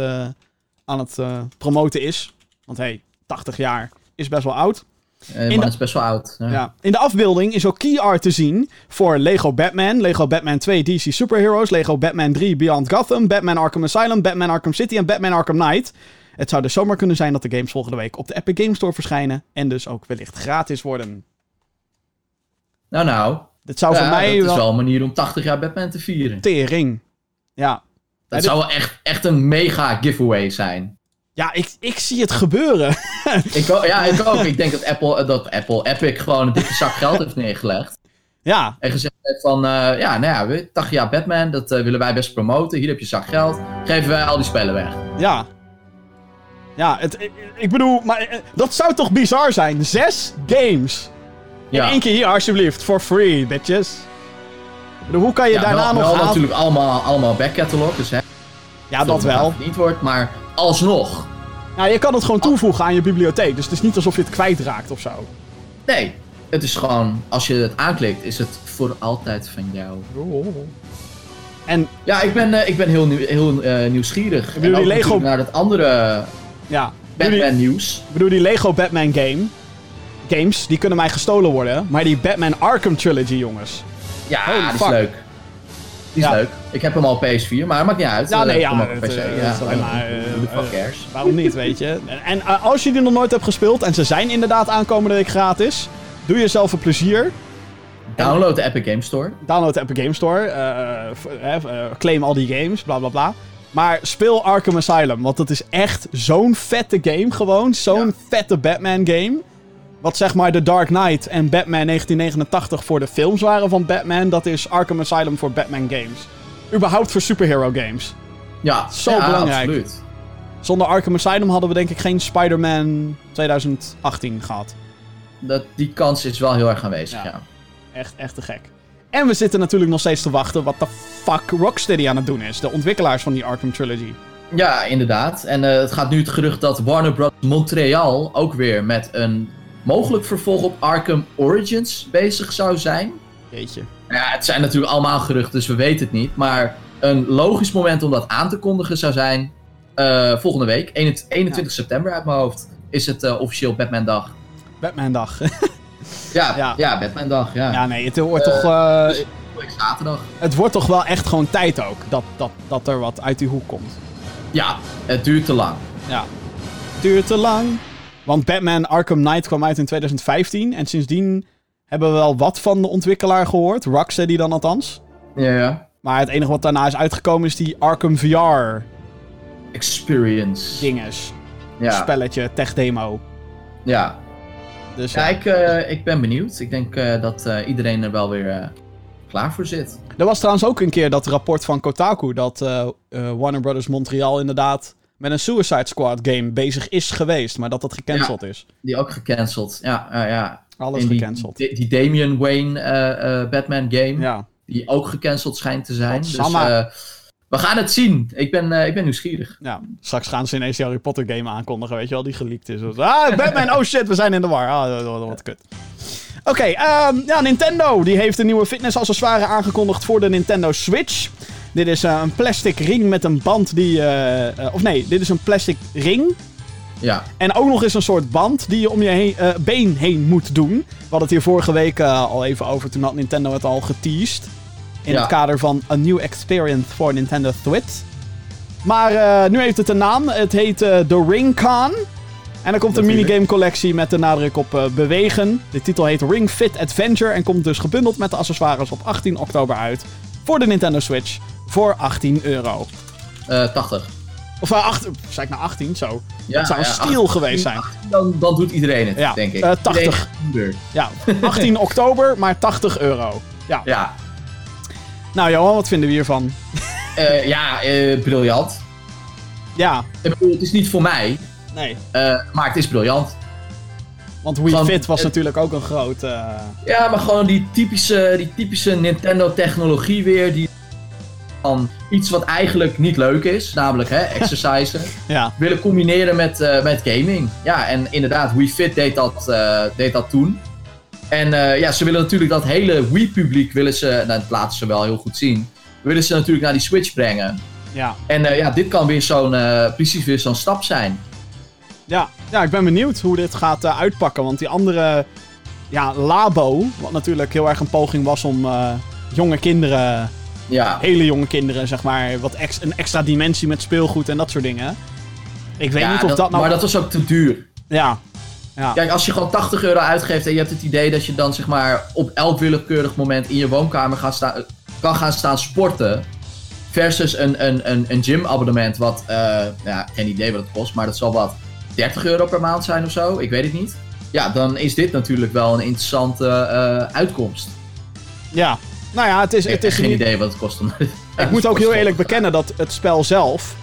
aan het promoten is. Want hey, 80 jaar is best wel oud. De- man is best wel oud. Ja. Ja. In de afbeelding is ook key art te zien voor Lego Batman, Lego Batman 2 DC Superheroes, Lego Batman 3 Beyond Gotham, Batman Arkham Asylum, Batman Arkham City en Batman Arkham Knight. Het zou dus zomaar kunnen zijn dat de games volgende week op de Epic Games Store verschijnen en dus ook wellicht gratis worden. Nou, nou. Dit zou voor mij dat wel... is wel een manier om 80 jaar Batman te vieren. Tering. Ja. Dat Ja, dit- zou wel echt, echt een mega giveaway zijn. Ja, ik, ik zie het gebeuren. Ik, ja, ik ook. Ik denk dat Apple, eh, dat Apple Epic gewoon een dikke zak geld heeft neergelegd. ja, En gezegd heeft van, eh, ja, nou ja, we- 80 jaar Batman, dat eh, willen wij best promoten. Hier heb je zak geld. Geven wij al die spellen weg. ja. Ja, het, ik, ik bedoel, maar dat zou toch bizar zijn? Zes games. In Ja, één keer hier, alsjeblieft. For free, bitches. Bedoel, hoe kan je ja daarna wel, nog wel gaan? natuurlijk allemaal, allemaal back catalog. Dus hè, Ja, dat wel. Niet wordt, maar alsnog. Ja, je kan het gewoon toevoegen aan je bibliotheek. Dus het is niet alsof je het kwijtraakt of zo. Nee, het is gewoon, als je het aanklikt, is het voor altijd van jou. En Ja, ik ben, eh, ik ben heel, nieuw, heel eh, nieuwsgierig. bedoel, En ook die Lego- naar dat andere ja, bedoel Batman nieuws. bedoel die Lego Batman game. Games, die kunnen mij gestolen worden. Maar die Batman Arkham Trilogy, jongens. Ja, Holy die is leuk. Die is Ja. leuk. Ik heb hem al op PS4, maar maakt niet uit. Ja, Eh, nee, ja, op het, PC. eh, ja, maar, eh, eh? Waarom niet, weet je? En, en eh, als je die nog nooit hebt gespeeld, en ze zijn inderdaad aankomende week gratis, doe jezelf een plezier. Download de Epic Game Store. Download de Epic Game Store, eh, eh, eh, claim al die games, bla bla bla. Maar speel Arkham Asylum, want dat is echt zo'n vette game gewoon. Zo'n Ja. vette Batman game. Wat zeg maar The Dark Knight en Batman 1989 voor de films waren van Batman, dat is Arkham Asylum voor Batman games. Überhaupt voor superhero games. Ja, Zo ja, belangrijk. absoluut. Zonder Arkham Asylum hadden we denk ik geen Spider-Man 2018 gehad. Dat, die kans is wel heel erg aanwezig, Ja. ja. Echt, echt te gek. En we zitten natuurlijk nog steeds te wachten wat de fuck Rocksteady aan het doen is. De ontwikkelaars van die Arkham Trilogy. Ja, inderdaad. En eh, het gaat nu het gerucht dat Warner Bros. Montreal ook weer met een mogelijk vervolg op Arkham Origins bezig zou zijn. Jeetje. Ja, het zijn natuurlijk allemaal geruchten, dus we weten het niet. Maar een logisch moment om dat aan te kondigen zou zijn eh, volgende week, 21, 21 september uit mijn hoofd, is het eh, officieel Batman dag. Batman dag. Ja, Ja. ja. Batman dag, ja. ja, nee, het wordt, toch, eh, dus- Volgende week zaterdag. het wordt toch wel echt gewoon tijd ook. Dat, dat, dat er wat uit die hoek komt. Ja, het duurt te lang. Ja. Duurt te lang. Want Batman Arkham Knight kwam uit in 2015. En sindsdien hebben we wel wat van de ontwikkelaar gehoord. Rocksteady dan althans. Ja, ja. Maar het enige wat daarna is uitgekomen is die Arkham VR Experience. dinges. Ja, Spelletje, tech demo. ja. Dus ja ja. ik, eh, ik ben benieuwd. Ik denk eh, dat eh, iedereen er wel weer klaar voor zit. Er was trouwens ook een keer dat rapport van Kotaku dat Warner Brothers Montreal inderdaad met een Suicide Squad game bezig is geweest, maar dat dat gecanceld is. Die ook gecanceld. Ja, ja, ja. Alles die, gecanceld. Die, die Damian Wayne eh, eh, Batman game. Ja. Die ook gecanceld schijnt te zijn. Dus eh, we gaan het zien. Ik ben, ik ben nieuwsgierig. ja, straks gaan ze ineens die Harry Potter game aankondigen, weet je wel, die geleakt is. Dus, ah, Batman, oh shit, we zijn in de war. Ah, wat kut. Oké, ehm, ja, Nintendo die heeft een nieuwe fitnessaccessoire aangekondigd voor de Nintendo Switch. Dit is eh, een plastic ring met een band die... eh, of nee, dit is een plastic ring Ja, En ook nog eens een soort band die je om je heen, been heen moet doen. We hadden het hier vorige week al even over. Toen had Nintendo het al geteased. In Ja. het kader van A New Experience voor Nintendo Switch. Maar nu heeft het een naam. Het heet The Ring Con. En er komt een minigame collectie met de nadruk op bewegen. De titel heet Ring Fit Adventure. En komt dus gebundeld met de accessoires op 18 oktober uit. Voor de Nintendo Switch. Voor 18 euro. Eh 80. Of uh, 8, zei ik nou 18? Zo. Ja, dat zou een ja, stiel 18, geweest zijn. 18, Dan, dan doet iedereen het, Ja, denk ik. eh, 80. Iedereen heeft een Ja, 18 oktober, maar 80 euro. Ja. Ja, Nou Johan, wat vinden we hiervan? Eh, ja eh, briljant. Ja, Ik bedoel, het is niet voor mij, nee. eh, maar het is briljant. Want Wii Fit was het- natuurlijk ook een groot... eh, Ja, maar gewoon die typische, die typische Nintendo-technologie weer. Die van iets wat eigenlijk niet leuk is, namelijk hè, exercisen, ja, willen combineren met, eh, met gaming. Ja, en inderdaad, Wii Fit deed dat, eh, deed dat toen. En eh, ja, ze willen natuurlijk dat hele Wii-publiek, willen ze, nou, dat laten ze wel heel goed zien, willen ze natuurlijk naar die Switch brengen. ja. En ja, dit kan weer zo'n, precies weer zo'n stap zijn. Ja, ja, ik ben benieuwd hoe dit gaat uitpakken. Want die andere, ja, Labo, wat natuurlijk heel erg een poging was om jonge kinderen, Ja, hele jonge kinderen, zeg maar, wat ex een extra dimensie met speelgoed en dat soort dingen. Ik weet Ja, niet of dat, nou... Maar dat was ook te duur. Ja, ja, Kijk, als je gewoon 80 euro uitgeeft en je hebt het idee dat je dan zeg maar op elk willekeurig moment in je woonkamer gaat staan, kan gaan staan sporten. Versus een, een, een, een gymabonnement wat, eh, ja, geen idee wat het kost, maar dat zal wat 30 euro per maand zijn of zo. Ik weet het niet. Ja, dan is dit natuurlijk wel een interessante eh, uitkomst. ja. Nou ja, het is... Ik Het heb is geen niet- idee wat het kost. om- Ik moet ook heel eerlijk bekennen dat het spel zelf...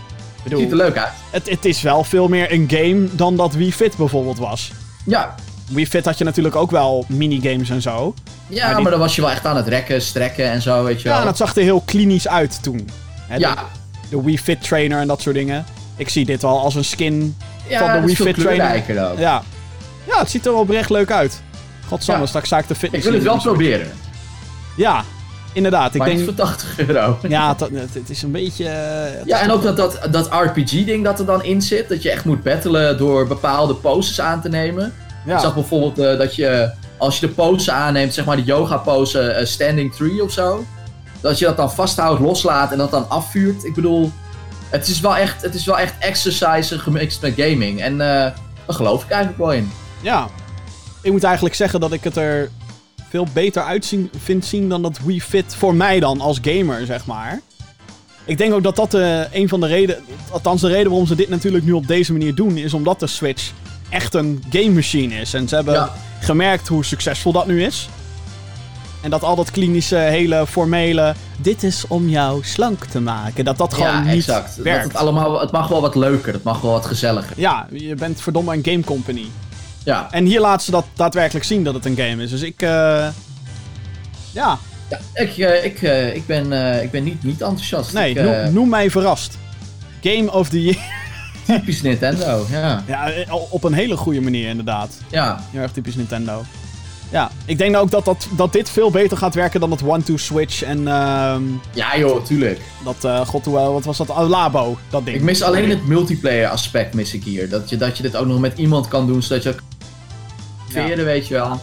Ik Het ziet er bedoel, leuk uit. het, het is wel veel meer een game dan dat Wii Fit bijvoorbeeld was. Ja, Wii Fit had je natuurlijk ook wel minigames en zo. ja Maar dan was je wel echt aan het rekken, strekken en zo, weet je Ja, wel. en dat zag er heel klinisch uit toen. Hè, ja, de, de Wii Fit Trainer en dat soort dingen. Ik zie dit al als een skin ja, van de Wii Fit Trainer. ook. Ja. ja, het ziet er oprecht leuk uit. Godsamme, Ja. straks sta ik de Ik fitness wil het wel proberen, Ja, inderdaad. Ik maar denk... voor 80 euro. Ja, het, is een beetje... eh, Ja, en ook dat, dat, dat RPG-ding dat er dan in zit. Dat je echt moet battelen door bepaalde poses aan te nemen. Ja, Ik zag bijvoorbeeld eh, dat je, als je de pose aanneemt, zeg maar de yoga-pose eh, standing tree of zo. Dat je dat dan vasthoudt, loslaat en dat dan afvuurt. Ik bedoel, het is wel echt, het is wel echt exercise gemixt met gaming. En daar geloof ik eigenlijk wel in. ja. Ik moet eigenlijk zeggen dat ik het er veel beter uitzien vind zien dan dat Wii Fit voor mij dan als gamer, zeg maar. Ik denk ook dat dat eh, een van de redenen, althans de reden waarom ze dit natuurlijk nu op deze manier doen, is omdat de Switch echt een game machine is. En ze hebben Ja. gemerkt hoe succesvol dat nu is. En dat al dat klinische, hele formele, dit is om jou slank te maken, dat dat gewoon ja, niet exact. Dat werkt. het, allemaal, het mag wel wat leuker, het mag wel wat gezelliger. Ja, je bent verdomme een game company. Ja, En hier laten ze dat daadwerkelijk zien dat het een game is. Dus ik, eh ja, ja ik, eh, ik, eh, ik ben, eh, ik ben niet, niet enthousiast. nee, ik, noem, noem mij verrast. Game of the Year. typisch Nintendo, ja. Ja, op een hele goede manier inderdaad. Ja, Heel erg typisch Nintendo. Ja, ik denk ook dat, dat, dat dit veel beter gaat werken dan het One-Two Switch en ehm, ja joh, tuurlijk. dat, eh god, hoe, wat was dat? Oh, Labo, dat ding. Ik mis alleen het multiplayer aspect mis ik hier. Dat je, dat je dit ook nog met iemand kan doen, zodat je ook veren, weet je wel.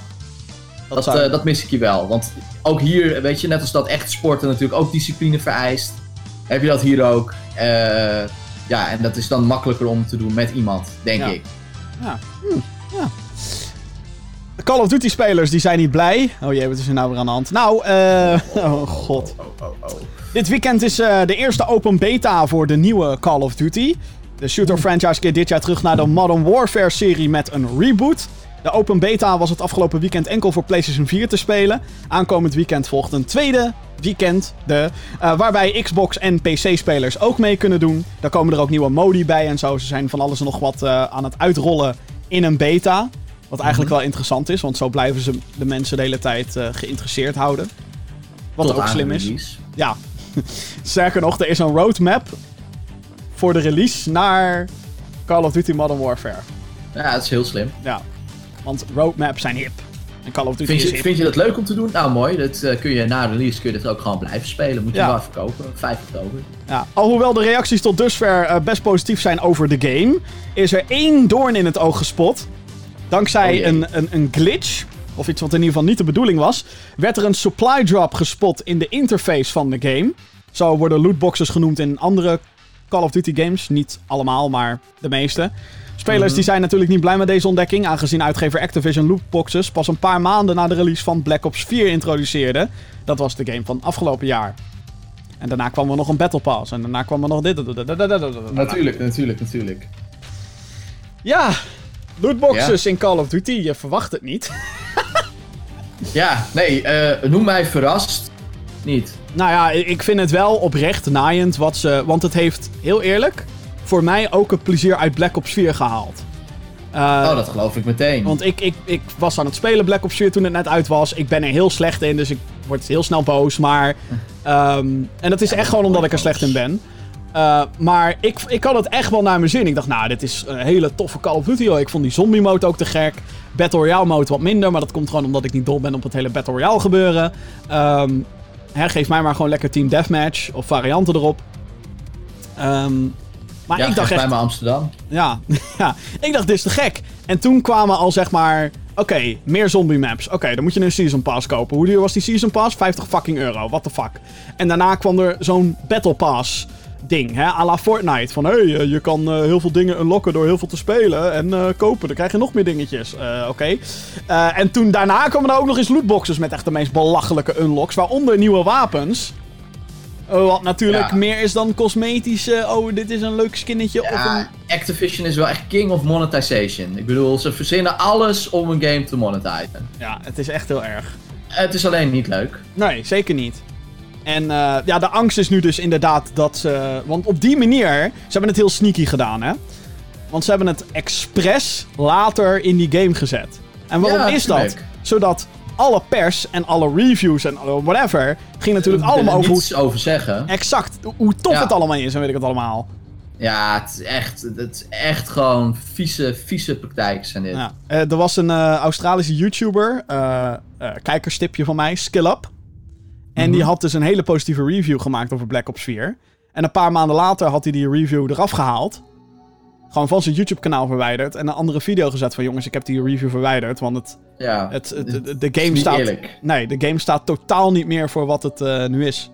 Dat, zou- eh, dat mis ik hier wel. Want ook hier, weet je, net als dat echt sporten natuurlijk ook discipline vereist. Heb je dat hier ook. Eh, ja, en dat is dan makkelijker om te doen met iemand, denk Ja. ik. Ja. Hm, ja. Call of Duty spelers die zijn niet blij. Oh jee, wat is er nou weer aan de hand? Nou, eh oh god. Oh, oh, oh. Dit weekend is eh, de eerste open beta voor de nieuwe Call of Duty. De shooter franchise keert dit jaar terug naar de Modern Warfare serie met een reboot. De open beta was het afgelopen weekend enkel voor PlayStation 4 te spelen. Aankomend weekend volgt een tweede weekend, de, eh, waarbij Xbox en PC-spelers ook mee kunnen doen. Daar komen er ook nieuwe modi bij en zo. Ze zijn van alles en nog wat eh, aan het uitrollen in een beta. Wat eigenlijk wel interessant is, want zo blijven ze de mensen de hele tijd eh, geïnteresseerd houden. Wat Tot ook slim is. release. Ja. Sterker nog, er is een roadmap voor de release naar Call of Duty Modern Warfare. Ja, dat is heel slim. Ja. Want roadmaps zijn hip. En Call of Duty Vind is je, hip. vind je dat leuk om te doen? Nou, mooi. Dat eh, kun je na release kun je dat ook gewoon blijven spelen. Moet je Ja. wel even kopen. 5 oktober. Ja. Alhoewel de reacties tot dusver eh, best positief zijn over de game, is er één doorn in het oog gespot. Dankzij Oh een, een, een glitch, of iets wat in ieder geval niet de bedoeling was, werd er een supply drop gespot in de interface van de game. Zo worden lootboxes genoemd in andere Call of Duty games. Niet allemaal, maar de meeste. Spelers Mhm. die zijn natuurlijk niet blij met deze ontdekking, aangezien uitgever Activision lootboxes pas een paar maanden na de release van Black Ops 4 introduceerde. Dat was de game van afgelopen jaar. En daarna kwam er nog een Battle Pass. En daarna kwam er nog dit. Natuurlijk, natuurlijk, natuurlijk. Ja, lootboxes in Call of Duty. Je verwacht het niet. Ja, nee, eh, noem mij verrast. Niet. Nou ja, ik vind het wel oprecht naaiend wat ze... Want het heeft, heel eerlijk, voor mij ook het plezier uit Black Ops 4 gehaald. Uh, oh, dat geloof ik meteen. Want ik, ik, ik was aan het spelen Black Ops 4 toen het net uit was. Ik ben er heel slecht in, dus ik word heel snel boos. Maar. Um, en dat is echt gewoon omdat ik er slecht in ben. Uh, maar ik, ik had het echt wel naar mijn zin. Ik dacht, nou, dit is een hele toffe Call of Duty. Hoor. Ik vond die zombie mode ook te gek. Battle Royale mode wat minder. Maar dat komt gewoon omdat ik niet dol ben op het hele Battle Royale gebeuren. Um, hè, geef mij maar gewoon lekker Team Deathmatch of varianten erop. Um, maar ja, ik dacht echt... bij me Amsterdam. Ja, ja, ik dacht dit is te gek. En toen kwamen al zeg maar... Oké, meer zombie maps. Oké, dan moet je een season pass kopen. Hoe duur was die season pass? 50 fucking euro. What the fuck. En daarna kwam er zo'n battle pass ding, hè, à la Fortnite. Van, hé, hey, je kan uh, heel veel dingen unlocken door heel veel te spelen en uh, kopen. Dan krijg je nog meer dingetjes. Uh, Oké. Okay. en toen daarna kwamen er ook nog eens lootboxes met echt de meest belachelijke unlocks. Waaronder nieuwe wapens. Wat natuurlijk ja. meer is dan cosmetisch. oh, dit is een leuk skinnetje. Ja, of een... Activision is wel echt king of monetization. Ik bedoel, ze verzinnen alles om een game te monetizen. Ja, het is echt heel erg. Het is alleen niet leuk. Nee, zeker niet. En uh, ja, de angst is nu dus inderdaad dat ze... Want op die manier... Ze hebben het heel sneaky gedaan, hè? Want ze hebben het expres later in die game gezet. En waarom ja, is dat? Zodat alle pers en alle reviews en whatever... ging natuurlijk allemaal over... niets over zeggen. Exact. Hoe tof ja. het allemaal is en weet ik het allemaal. Ja, het is echt, het is echt gewoon vieze, vieze praktijken zijn dit. Ja. Uh, er was een uh, Australische YouTuber, uh, kijkerstipje van mij, Skill Up. En mm -hmm. die had dus een hele positieve review gemaakt over Black Ops 4. En een paar maanden later had hij die review eraf gehaald. Gewoon van zijn YouTube-kanaal verwijderd. En een andere video gezet van: jongens, ik heb die review verwijderd. Want het, ja, het, het, het de game staat. Eerlijk. Nee, de game staat totaal niet meer voor wat het uh, nu is.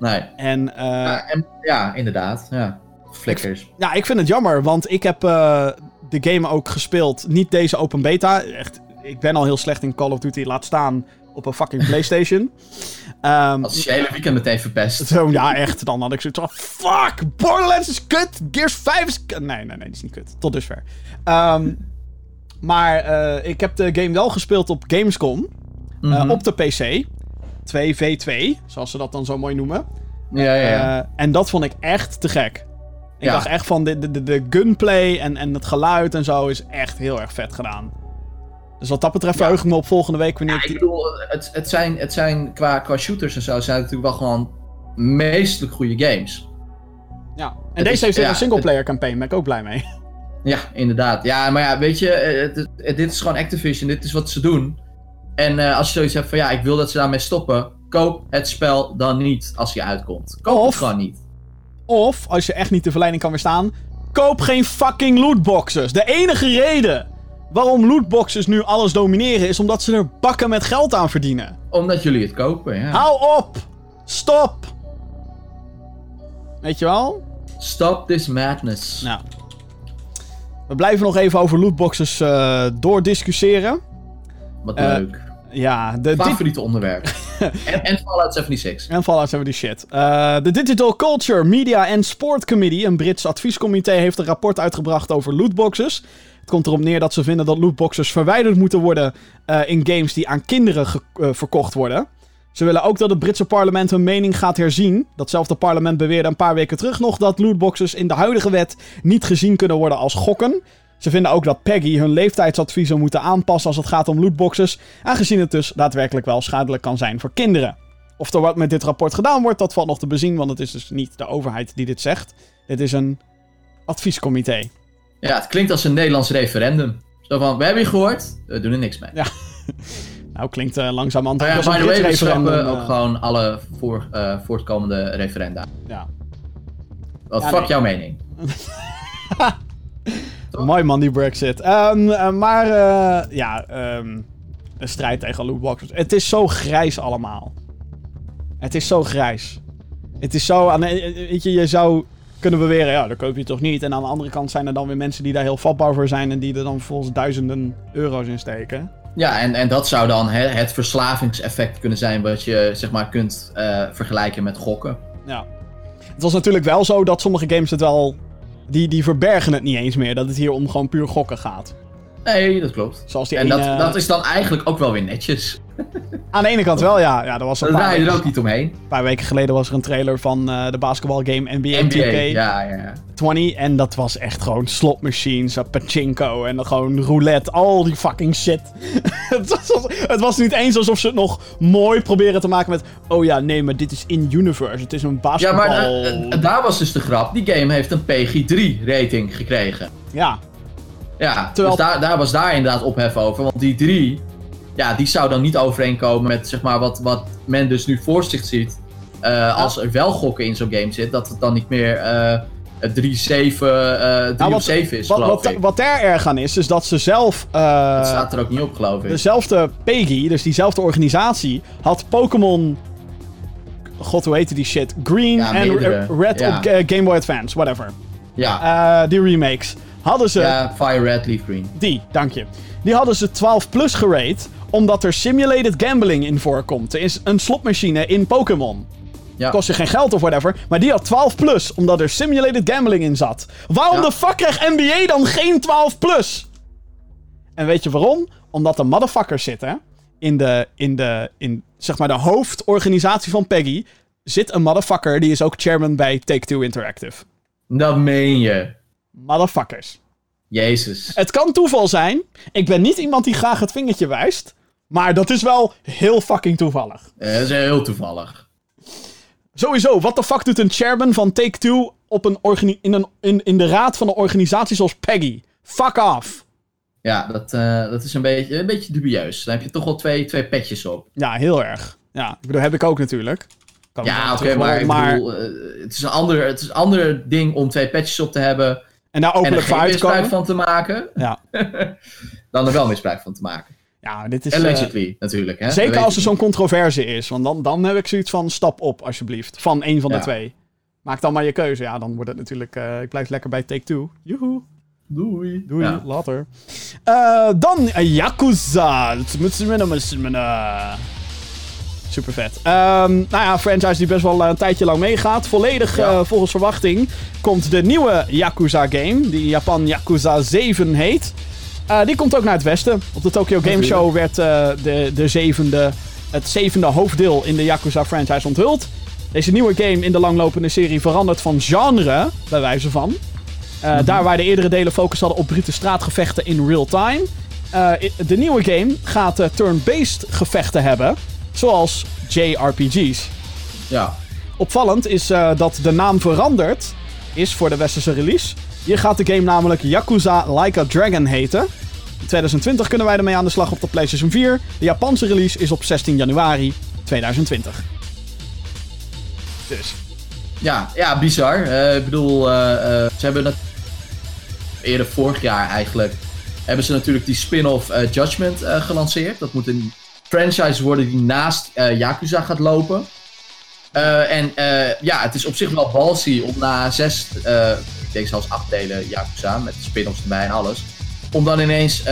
Nee. En, uh, ja, en, ja, inderdaad. Ja. Flickers. Ik, ja, ik vind het jammer, want ik heb uh, de game ook gespeeld. Niet deze open beta. Echt, ik ben al heel slecht in Call of Duty. Laat staan op een fucking PlayStation. Um, Als je hele weekend meteen verpest. Zo, ja, echt. Dan had ik zoiets van: fuck, Borderlands is kut. Gears 5 is kut. Nee, nee, nee, die is niet kut. Tot dusver. Um, maar uh, ik heb de game wel gespeeld op Gamescom. Mm -hmm. Op de PC. 2v2, zoals ze dat dan zo mooi noemen. Ja, ja, ja. Uh, en dat vond ik echt te gek. Ik ja. dacht echt van de, de, de gunplay en, en het geluid en zo is echt heel erg vet gedaan. Dus wat dat betreft verheug ik me op volgende week wanneer ja, ik bedoel, het, het zijn, het zijn qua, qua shooters en zo, zijn natuurlijk wel gewoon meestelijk goede games. Ja, en het deze is, heeft ja, een singleplayer campaign, ben ik ook blij mee. Ja, inderdaad. Ja, maar ja, weet je, het, het, dit is gewoon Activision, dit is wat ze doen. En uh, als je zoiets hebt van ja, ik wil dat ze daarmee stoppen, koop het spel dan niet als je uitkomt. Koop of, het gewoon niet. Of, als je echt niet de verleiding kan weerstaan, koop geen fucking lootboxes. De enige reden waarom lootboxes nu alles domineren is omdat ze er bakken met geld aan verdienen. Omdat jullie het kopen, ja. Hou op! Stop! Weet je wel? Stop this madness. Nou. We blijven nog even over lootboxes uh, doordiscussiëren. Wat uh, leuk. Ja, de favoriete onderwerp. en, en Fallout 76. En Fallout 76. Uh, de Digital Culture, Media and Sport Committee, een Brits adviescomité, heeft een rapport uitgebracht over lootboxes. Komt erop neer dat ze vinden dat lootboxes verwijderd moeten worden uh, in games die aan kinderen uh, verkocht worden. Ze willen ook dat het Britse parlement hun mening gaat herzien. Datzelfde parlement beweerde een paar weken terug nog dat lootboxes in de huidige wet niet gezien kunnen worden als gokken. Ze vinden ook dat Peggy hun leeftijdsadviezen moeten aanpassen als het gaat om lootboxes, aangezien het dus daadwerkelijk wel schadelijk kan zijn voor kinderen. Of er wat met dit rapport gedaan wordt, dat valt nog te bezien, want het is dus niet de overheid die dit zegt. Dit is een adviescomité. Ja, het klinkt als een Nederlands referendum. Zo van, we hebben je gehoord, we doen er niks mee. Ja. nou, klinkt uh, langzaam aan oh ja, by the way, we schrappen uh, ook gewoon alle voor, uh, voortkomende referenda. Ja. Wat ja, fuck nee. jouw mening? Mooi man, die Brexit. Um, maar ja, um, een strijd tegen lootboxes. Het is zo grijs allemaal. Het is zo grijs. Het is zo... Aan, weet je, je zou kunnen beweren, ja, dat koop je toch niet. En aan de andere kant zijn er dan weer mensen die daar heel vatbaar voor zijn... en die er dan vervolgens duizenden euro's in steken. Ja, en, en dat zou dan he, het verslavingseffect kunnen zijn... wat je, zeg maar, kunt uh, vergelijken met gokken. Ja. Het was natuurlijk wel zo dat sommige games het wel... Die, die verbergen het niet eens meer. Dat het hier om gewoon puur gokken gaat. Nee, dat klopt. Zoals die En ene... dat, dat is dan eigenlijk ook wel weer netjes. Aan de ene kant wel, ja. ja er was een paar, er ook niet omheen. een paar weken geleden was er een trailer van eh, de basketbalgame NBA, NBA, 2K ja, ja, ja. 20. En dat was echt gewoon slot machines, eh, pachinko en dan gewoon roulette. Al die fucking shit. het, was, het was niet eens alsof ze het nog mooi proberen te maken met... Oh ja, nee, maar dit is in-universe. Het is een Ja, basketbal... maar eh, eh, daar was dus de grap. Die game heeft een PG-3 rating gekregen. ja, Ja, Terwijl- dus daar, daar was daar inderdaad ophef over. Want die 3, ja, die zou dan niet overeenkomen met zeg maar, wat, wat men dus nu voor zich ziet. Eh, als er wel gokken in zo'n game zit, dat het dan niet meer eh 3-7 eh 3 Nou, of 7 is, wat, wat, ik. wat daar erg aan is, is dat ze zelf... eh, dat staat er ook niet op, geloof ik. dezelfde PEGI, dus diezelfde organisatie, had Pokémon... God, hoe heette die shit? Green en. Red Ja. op Ga- Game Boy Advance, whatever. ja, Eh, die remakes. Hadden ze... ja, Fire Red, Leaf Green. Die, dank je. Die hadden ze 12 plus gerate, omdat er simulated gambling in voorkomt. Er is een slotmachine in Pokémon. Ja. Kost je geen geld of whatever, maar die had 12 plus, omdat er simulated gambling in zat. Waarom Ja. de fuck krijgt NBA dan geen 12 plus? En weet je waarom? Omdat er motherfuckers zitten in de, in de, in zeg maar de hoofdorganisatie van Peggy. Zit een motherfucker, die is ook chairman bij Take-Two Interactive. Dat meen je. Motherfuckers. Jezus. Het kan toeval zijn. Ik ben niet iemand die graag het vingertje wijst. Maar dat is wel heel fucking toevallig. Eh, dat is heel toevallig. Sowieso, wat de fuck doet een chairman van Take-Two op een organi- in, een, in, in de raad van een organisatie zoals Peggy? Fuck off. Ja, dat, eh, dat is een beetje, een beetje dubieus. Dan heb je toch wel twee, twee petjes op. Ja, heel erg. Ja, ik bedoel, heb ik ook natuurlijk. Kan Ja, oké, maar, ik bedoel, eh, het, is een ander, het is een ander ding om twee petjes op te hebben En daar en openlijk voor geen uit te misbruik van te maken, Ja. dan er wel misbruik van te maken. ja, dit is... Allegedly, natuurlijk. Hè? Zeker als er zo'n controverse is. Want dan, dan heb ik zoiets van, stap op alsjeblieft. Van één van de Ja. twee. Maak dan maar je keuze. Ja, dan wordt het natuurlijk... eh, ik blijf lekker bij Take-Two. Joehoe. niet. Doei. Doei, Ja. later. Eh, dan Yakuza. Super vet. Ehm, nou ja, franchise die best wel eh, een tijdje lang meegaat. Volledig Ja. eh, volgens verwachting komt de nieuwe Yakuza game. Die in Japan Yakuza 7 heet. Eh, die komt ook naar het westen. Op de Tokyo Game. Show werd de, de zevende, het zevende hoofddeel in de Yakuza franchise onthuld. Deze nieuwe game in de langlopende serie verandert van genre, bij wijze van. Mhm. Daar waar de eerdere delen focus hadden op brute straatgevechten in real time. de nieuwe game gaat turn-based gevechten hebben. Zoals JRPG's. Ja. Opvallend is eh, dat de naam veranderd is voor de westerse release. Hier gaat de game namelijk Yakuza Like a Dragon heten. In 2020 kunnen wij ermee aan de slag op de PlayStation 4. De Japanse release is op 16 januari 2020. Dus. Ja, ja, bizar. Eh, ik bedoel, eh, ze hebben het eerder vorig jaar eigenlijk hebben ze natuurlijk die spin-off Judgment gelanceerd. Dat moet een franchise worden die naast eh, Yakuza gaat lopen. Eh, en eh, ja, het is op zich wel ballsy om na zes, ik denk zelfs acht delen Yakuza, met de spin-offs erbij en alles. Om dan ineens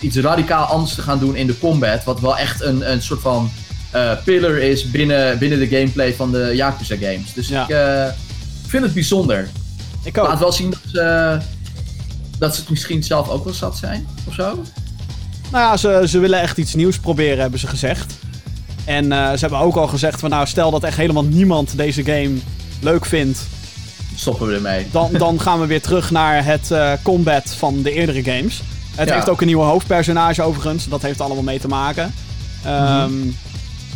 iets radicaal anders te gaan doen in de combat. Wat wel echt een, een soort van pillar is binnen, binnen de gameplay van de Yakuza games. Dus Ja. ik vind het bijzonder. Ik ook. Laat wel zien dat ze, dat ze het misschien zelf ook wel zat zijn, of zo. Nou ja, ze, ze willen echt iets nieuws proberen, hebben ze gezegd. En eh, ze hebben ook al gezegd van nou, stel dat echt helemaal niemand deze game leuk vindt. Stoppen we ermee. Dan, dan gaan we weer terug naar het eh, combat van de eerdere games. Het Ja. heeft ook een nieuwe hoofdpersonage overigens. Dat heeft allemaal mee te maken. Ehm,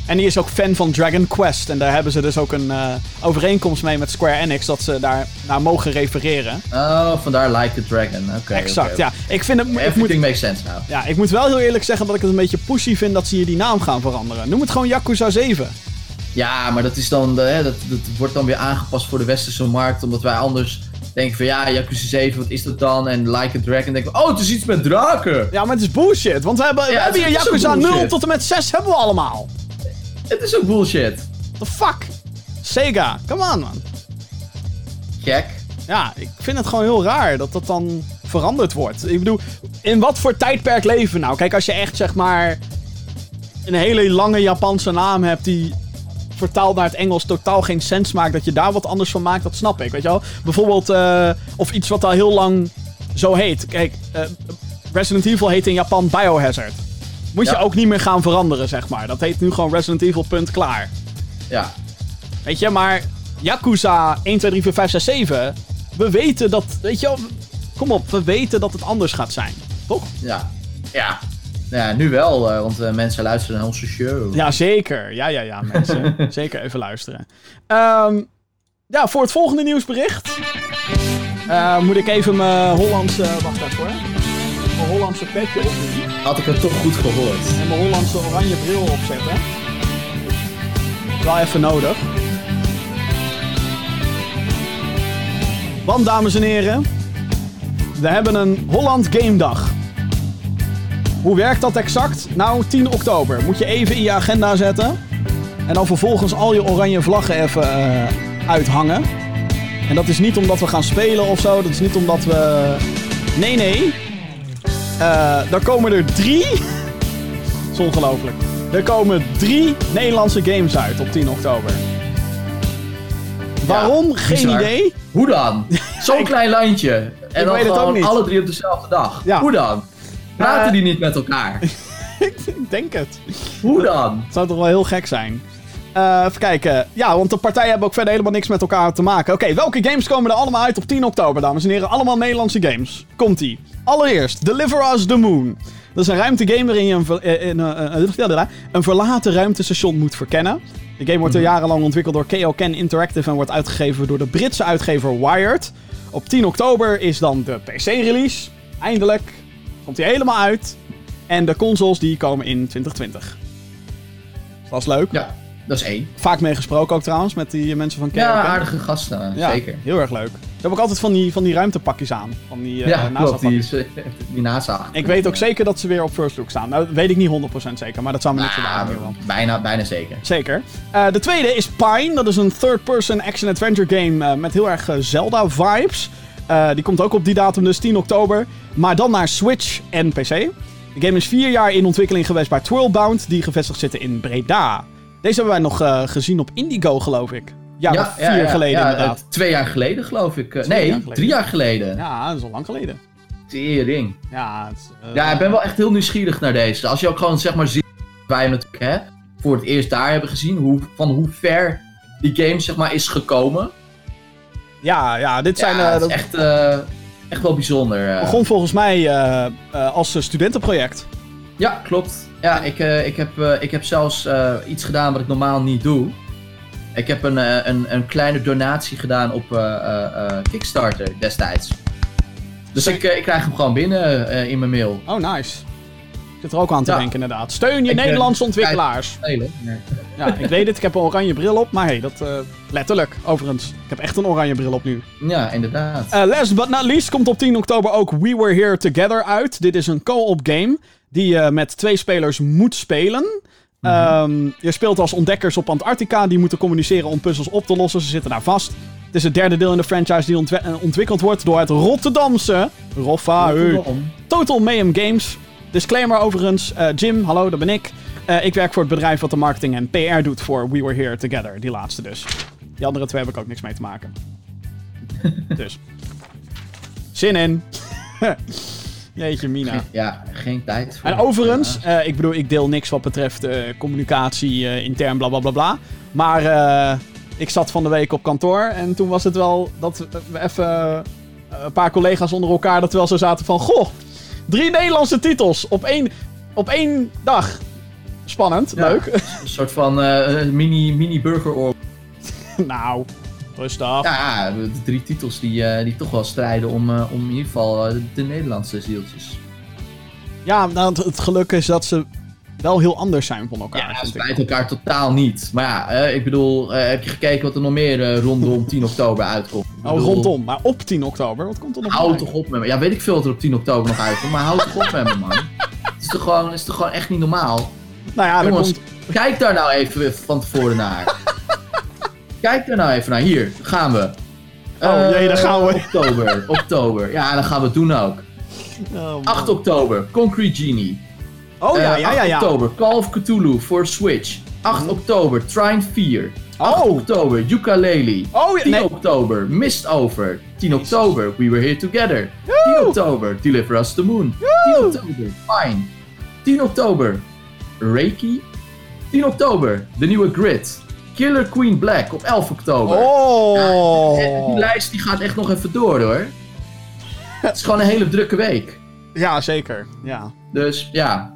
En die is ook fan van Dragon Quest. En daar hebben ze dus ook een eh, overeenkomst mee met Square Enix. Dat ze daar naar mogen refereren. Oh, vandaar Like a Dragon. Oké. exact, ja. Ik vind het... Ik moet, Everything makes sense now. ja, ik moet wel heel eerlijk zeggen dat ik het een beetje pushy vind dat ze hier die naam gaan veranderen. Noem het gewoon Yakuza 7. Ja, maar dat is dan, de, hè, dat, dat wordt dan weer aangepast voor de westerse markt. Omdat wij anders denken van ja, Yakuza 7, wat is dat dan? En Like a Dragon denken we, oh, het is iets met draken. Ja, maar het is bullshit. Want we hebben, we hebben hier Yakuza 0 bullshit. tot en met 6 hebben we allemaal. Het is ook bullshit. The fuck? Sega, come on man. Gek. Ja, ik vind het gewoon heel raar dat dat dan veranderd wordt. Ik bedoel, in wat voor tijdperk leven we nou? Kijk, als je echt zeg maar een hele lange Japanse naam hebt die vertaald naar het Engels totaal geen sens maakt, dat je daar wat anders van maakt, dat snap ik. Weet je wel? Bijvoorbeeld, eh, of iets wat al heel lang zo heet. Kijk, eh, Resident Evil heet in Japan Biohazard. Moet je ook niet meer gaan veranderen, zeg maar. Dat heet nu gewoon Resident Evil, punt, klaar. Ja, Weet je, maar Yakuza 1, 2, 3, 4, 5, 6, 7. We weten dat, weet je wel, kom op, we weten dat het anders gaat zijn. Toch? ja, ja. Ja, nu wel, eh, want eh, mensen luisteren naar onze show. Ja, zeker. Ja, ja, ja, mensen. zeker even luisteren. Ehm, ja, voor het volgende nieuwsbericht eh, moet ik even mijn Hollandse... Wacht even hoor. Mijn Hollandse petje opdoen. Had ik het toch goed gehoord. En mijn Hollandse oranje bril opzetten. Wel even nodig. Want, dames en heren, we hebben een Holland Game Dag. Hoe werkt dat exact? Nou, 10 oktober. Moet je even in je agenda zetten. En dan vervolgens al je oranje vlaggen even eh, uithangen. En dat is niet omdat we gaan spelen of zo. Dat is niet omdat we. Nee, nee. Daar komen er drie. Dat is ongelooflijk. Er komen drie Nederlandse games uit op 10 oktober. Waarom? Geen bizar. idee. Hoe dan? Zo'n klein landje. En dan weet het ook gewoon alle drie op dezelfde dag. Ja. Hoe dan? Praten Eh, die niet met elkaar? Ik denk het. Hoe dan? Het zou toch wel heel gek zijn. Eh, even kijken. Ja, want de partijen hebben ook verder helemaal niks met elkaar te maken. Oké, welke games komen er allemaal uit op 10 oktober, dames en heren? Allemaal Nederlandse games. Komt-ie. Allereerst, Deliver Us the Moon. Dat is een ruimtegame waarin je een, eh, een, eh, een verlaten ruimtestation moet verkennen. De game wordt al jarenlang ontwikkeld door KO Ken Interactive en wordt uitgegeven door de Britse uitgever Wired. Op 10 oktober is dan de PC-release. Eindelijk komt hij helemaal uit. En de consoles die komen in 2020. Dat is leuk. Ja, dat is één. Vaak meegesproken ook trouwens met die mensen van KO Ja, aardige gasten. Ja, Zeker. heel erg leuk. Ze hebben ook altijd van die, van die ruimtepakjes aan. Van die, eh, Ja, NASA. Die, pakjes. is, eh, die NASA. Ik weet ook zeker dat ze weer op First Look staan. Nou, dat weet ik niet 100% zeker, maar dat zou me niet Nou, verbazen. geval. bijna, bijna zeker. Zeker. Eh, de tweede is Pine. Dat is een third-person action-adventure game met heel erg Zelda-vibes. Die komt ook op die datum, dus 10 oktober. Maar dan naar Switch en PC. De game is vier jaar in ontwikkeling geweest bij Twirlbound, die gevestigd zitten in Breda. Deze hebben wij nog eh, gezien op Indigo, geloof ik. Ja, vier geleden ja, inderdaad. twee jaar geleden geloof ik. Eh, Twee nee, jaar geleden. drie jaar geleden. Ja, dat is al lang geleden. Tering. Ja, is, eh, Ja, ik ben wel echt heel nieuwsgierig naar deze. Als je ook gewoon zeg maar ziet, wij hem natuurlijk hè, voor het eerst daar hebben gezien, hoe, van hoe ver die game zeg maar is gekomen. ja, ja, dit zijn... ja, dat is echt, echt wel bijzonder. begon volgens mij als studentenproject. Ja, klopt. Ja, ik, eh, ik, heb, eh, ik heb zelfs eh, iets gedaan wat ik normaal niet doe. Ik heb een, een, een kleine donatie gedaan op Kickstarter destijds. Dus ik, ik krijg hem gewoon binnen in mijn mail. Oh, nice. Ik zit er ook aan te Ja. denken, inderdaad. Steun je Ik, Nederlandse ontwikkelaars. Nee. Ja, ik weet het. Ik heb een oranje bril op. Maar hey, dat... letterlijk, overigens. Ik heb echt een oranje bril op nu. Ja, inderdaad. Last but not least komt op 10 oktober ook We Were Here Together uit. Dit is een co-op game die je met twee spelers moet spelen. Ehm, je speelt als ontdekkers op Antarctica die moeten communiceren om puzzels op te lossen. Ze zitten daar vast. Het is het derde deel in de franchise die eh, ontwikkeld wordt door het Rotterdamse Roffa. Total Mayhem Games. Disclaimer overigens. eh, Jim, hallo, dat ben ik. Eh, ik werk voor het bedrijf wat de marketing en PR doet voor We Were Here Together. Die laatste dus. Die andere twee heb ik ook niks mee te maken. dus. Zin in. Jeetje, Mina. Ja, geen tijd voor. En overigens, eh, ik bedoel, ik deel niks wat betreft eh, communicatie intern, bla bla bla bla. Maar ik zat van de week op kantoor en toen was het wel dat we even een paar collega's onder elkaar dat we wel zo zaten van... Goh, drie Nederlandse titels op één, op één dag. Spannend, Ja. leuk. Een soort van mini, mini burgeroorlog. nou, rustig. Ja, de drie titels die, eh, die toch wel strijden om, eh, om in ieder geval eh, de Nederlandse zieltjes. Ja, nou, het, het geluk is dat ze wel heel anders zijn van elkaar. Ja, ze strijden elkaar totaal niet. Maar ja, eh, ik bedoel, eh, heb je gekeken wat er nog meer eh, rondom 10 oktober uitkomt? Oh, bedoel, rondom. Maar op 10 oktober, wat komt er nog Hou bij? toch op met me. Ja, weet ik veel wat er op 10 oktober nog uitkomt, maar hou toch op met me, man. Het is toch gewoon, is toch gewoon echt niet normaal? Nou ja, Jongens, komt... kijk daar nou even van tevoren naar. Kijk daar nou even naar. Hier, gaan we. Oh, jee, daar gaan we. Oktober, oktober. Ja, dan gaan we het doen ook. Oh, man. 8 oktober, Concrete Genie. Oh ja, Eh, ja, ja, 8 ja. oktober, Call of Cthulhu voor Switch. 8 oktober, Trine 4. 8 Oh. oktober, Ukulele. Oh, ja, 10 nee. oktober, Mist Over. 10 oktober, We Were Here Together. 10 oktober, Deliver Us the Moon. 10 oktober, Fine. 10 oktober, Reiki. 10 oktober, de nieuwe Grid. Killer Queen Black op 11 oktober. Oh. die lijst die gaat echt nog even door hoor. Het is gewoon een hele drukke week. Ja, zeker. Ja. Dus ja,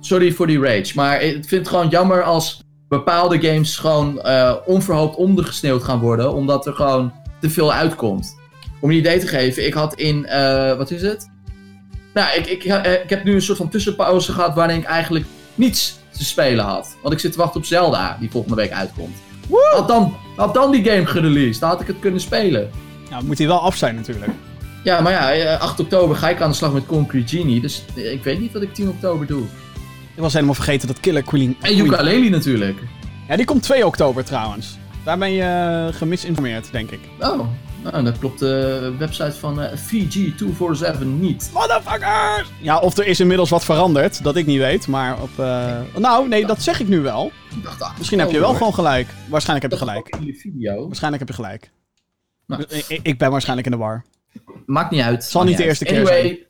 sorry voor die rage. Maar ik vind het gewoon jammer als bepaalde games gewoon eh, onverhoopt ondergesneeuwd gaan worden. Omdat er gewoon te veel uitkomt. Om je een idee te geven, ik had in, eh, wat is het? Nou, ik, ik, eh, ik heb nu een soort van tussenpauze gehad waarin ik eigenlijk niets te spelen had. Want ik zit te wachten op Zelda, die volgende week uitkomt. Had dan, had dan die game gereleased, dan had ik het kunnen spelen. Nou, moet hij wel af zijn natuurlijk. Ja, maar ja, eh, 8 oktober ga ik aan de slag met Concrete Genie. Dus eh, ik weet niet wat ik 10 oktober doe. Ik was helemaal vergeten dat Killer Queen... En Ukulele natuurlijk. Ja, die komt 2 oktober trouwens. Daar ben je eh, gemisinformeerd, denk ik. Oh, nou, dat klopt de website van eh, VG247 niet. Motherfuckers! Ja, of er is inmiddels wat veranderd, dat ik niet weet. Maar op... eh, Nou, nee, dat zeg ik nu wel. Ah, Misschien heb je wel gewoon gelijk. Waarschijnlijk heb je gelijk. ook in de video. Waarschijnlijk heb je gelijk. Nou. Ik, ben waarschijnlijk in de war. Maakt niet uit. Zal niet de eerste keer anyway,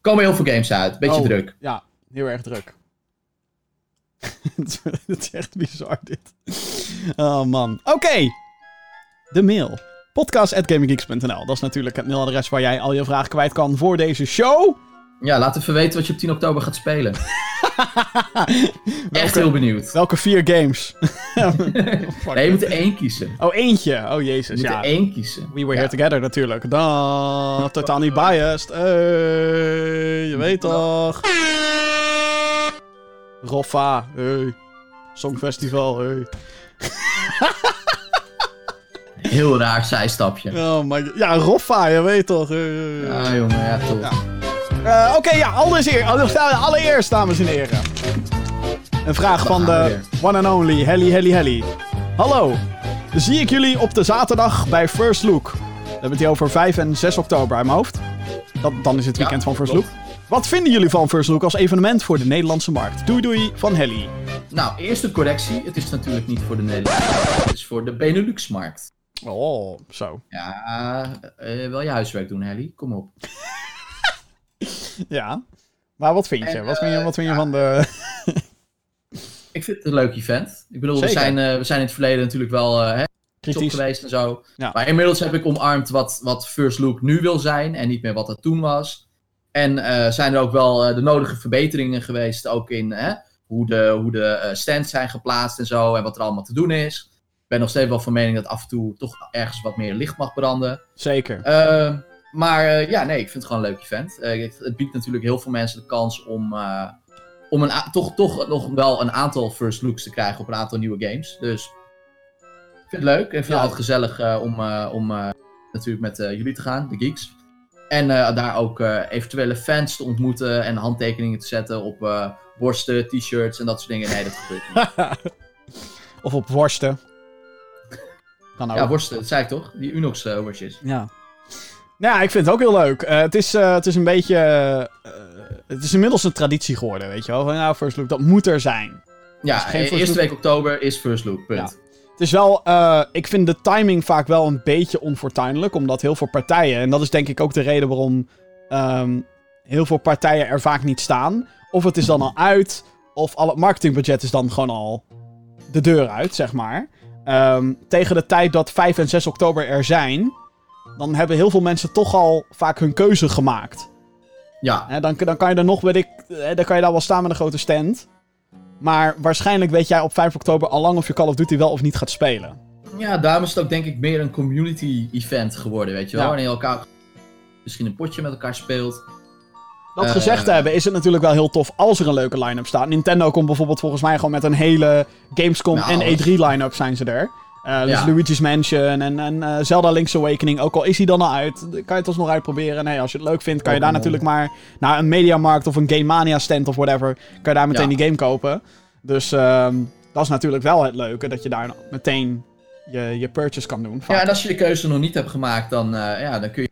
komen heel veel games uit. Beetje Oh, druk. Ja, heel erg druk. Het is echt bizar dit. Oh man. Oké. De mail. Podcast.gaminggeeks.nl Dat is natuurlijk het mailadres waar jij al je vragen kwijt kan voor deze show. Ja, laat even weten wat je op 10 oktober gaat spelen. Echt heel benieuwd. welke vier games? Nee, je moet er één kiezen. Oh, eentje. Oh Je jezus, moet ja. er één kiezen. We were Ja. here together natuurlijk. Dan, totaal niet biased. Hey, je weet toch. Roffa, hey. Songfestival, hey. Heel raar zijstapje. Oh my god. Ja, Roffa, je weet toch. hey. Ja, jongen, ja, toch. Ja. Eh, Oké, ja, allereerst, allereerst, dames en heren. Een vraag van de one and only Helly Helly Helly. Hallo, zie ik jullie op de zaterdag bij First Look. We hebben het hier over 5 en 6 oktober uit mijn hoofd. Dat, dan is het weekend Ja, van First klopt. Look. Wat vinden jullie van First Look als evenement voor de Nederlandse markt? Doei doei van Helly. Nou, eerste correctie. Het is natuurlijk niet voor de Nederlandse markt. Het is voor de Benelux-markt. Oh, zo. Ja, eh, wel je huiswerk doen, Helly. Kom op. Ja. Maar wat vind je? En, Wat vind je, eh, wat vind je van de... Ik vind het een leuk event. Ik bedoel, we zijn, eh, we zijn in het verleden natuurlijk wel hè, Kritisch? geweest en zo. Ja. Maar inmiddels heb ik omarmd wat, wat First Look nu wil zijn en niet meer wat het toen was. En zijn er ook wel de nodige verbeteringen geweest, ook in hè, hoe de, hoe de stands zijn geplaatst en zo en wat er allemaal te doen is. Ik ben nog steeds wel van mening dat af en toe toch ergens wat meer licht mag branden. Zeker. Eh, maar eh, ja, nee, ik vind het gewoon een leuk event. Eh, het, biedt natuurlijk heel veel mensen de kans om, eh, om een toch, toch nog wel een aantal first looks te krijgen op een aantal nieuwe games. Dus ik vind het leuk. Ik vind het altijd gezellig om, om natuurlijk met jullie te gaan, de geeks. En daar ook eventuele fans te ontmoeten en handtekeningen te zetten op borsten, t-shirts en dat soort dingen. Nee, dat gebeurt niet. of op worsten. Kan ook. Ja, worsten, dat zei ik toch? Die Unox eh, worstjes. Ja. Nou ja, ik vind het ook heel leuk. Eh, het, is, eh, het is een beetje... eh, het is inmiddels een traditie geworden, weet je wel. Van, nou, First Look, dat moet er zijn. Ja, eh, eerste look. week oktober is first look, punt. Het is wel... eh, ik vind de timing vaak wel een beetje onfortuinlijk. Omdat heel veel partijen... En dat is denk ik ook de reden waarom... ehm, heel veel partijen er vaak niet staan. Of het is dan al uit... Of al het marketingbudget is dan gewoon al de deur uit, zeg maar. Ehm, tegen de tijd dat 5 en 6 oktober er zijn... Dan hebben heel veel mensen toch al vaak hun keuze gemaakt. Ja, dan, dan kan je er nog, weet ik, hè, dan kan je daar wel staan met een grote stand. Maar waarschijnlijk weet jij op 5 oktober al lang of je Call of Duty wel of niet gaat spelen. Ja, daarom is het ook denk ik meer een community event geworden, weet je wel. Ja. Wanneer je elkaar misschien een potje met elkaar speelt. Dat Eh. gezegd te hebben, is het natuurlijk wel heel tof als er een leuke line-up staat. Nintendo komt bijvoorbeeld volgens mij gewoon met een hele Gamescom Nou, en alles. E3 line-up zijn ze er. Eh, dus Ja. Luigi's Mansion en, en eh, Zelda Link's Awakening, ook al is die dan al uit, kan je het alsnog uitproberen. Nee, als je het leuk vindt, kan je daar natuurlijk maar naar een Mediamarkt of een Game Mania stand of whatever, kan je daar meteen Ja. die game kopen. Dus ehm, dat is natuurlijk wel het leuke, dat je daar meteen je, je purchase kan doen. Ja, en als je de keuze nog niet hebt gemaakt, dan, eh, ja, dan kun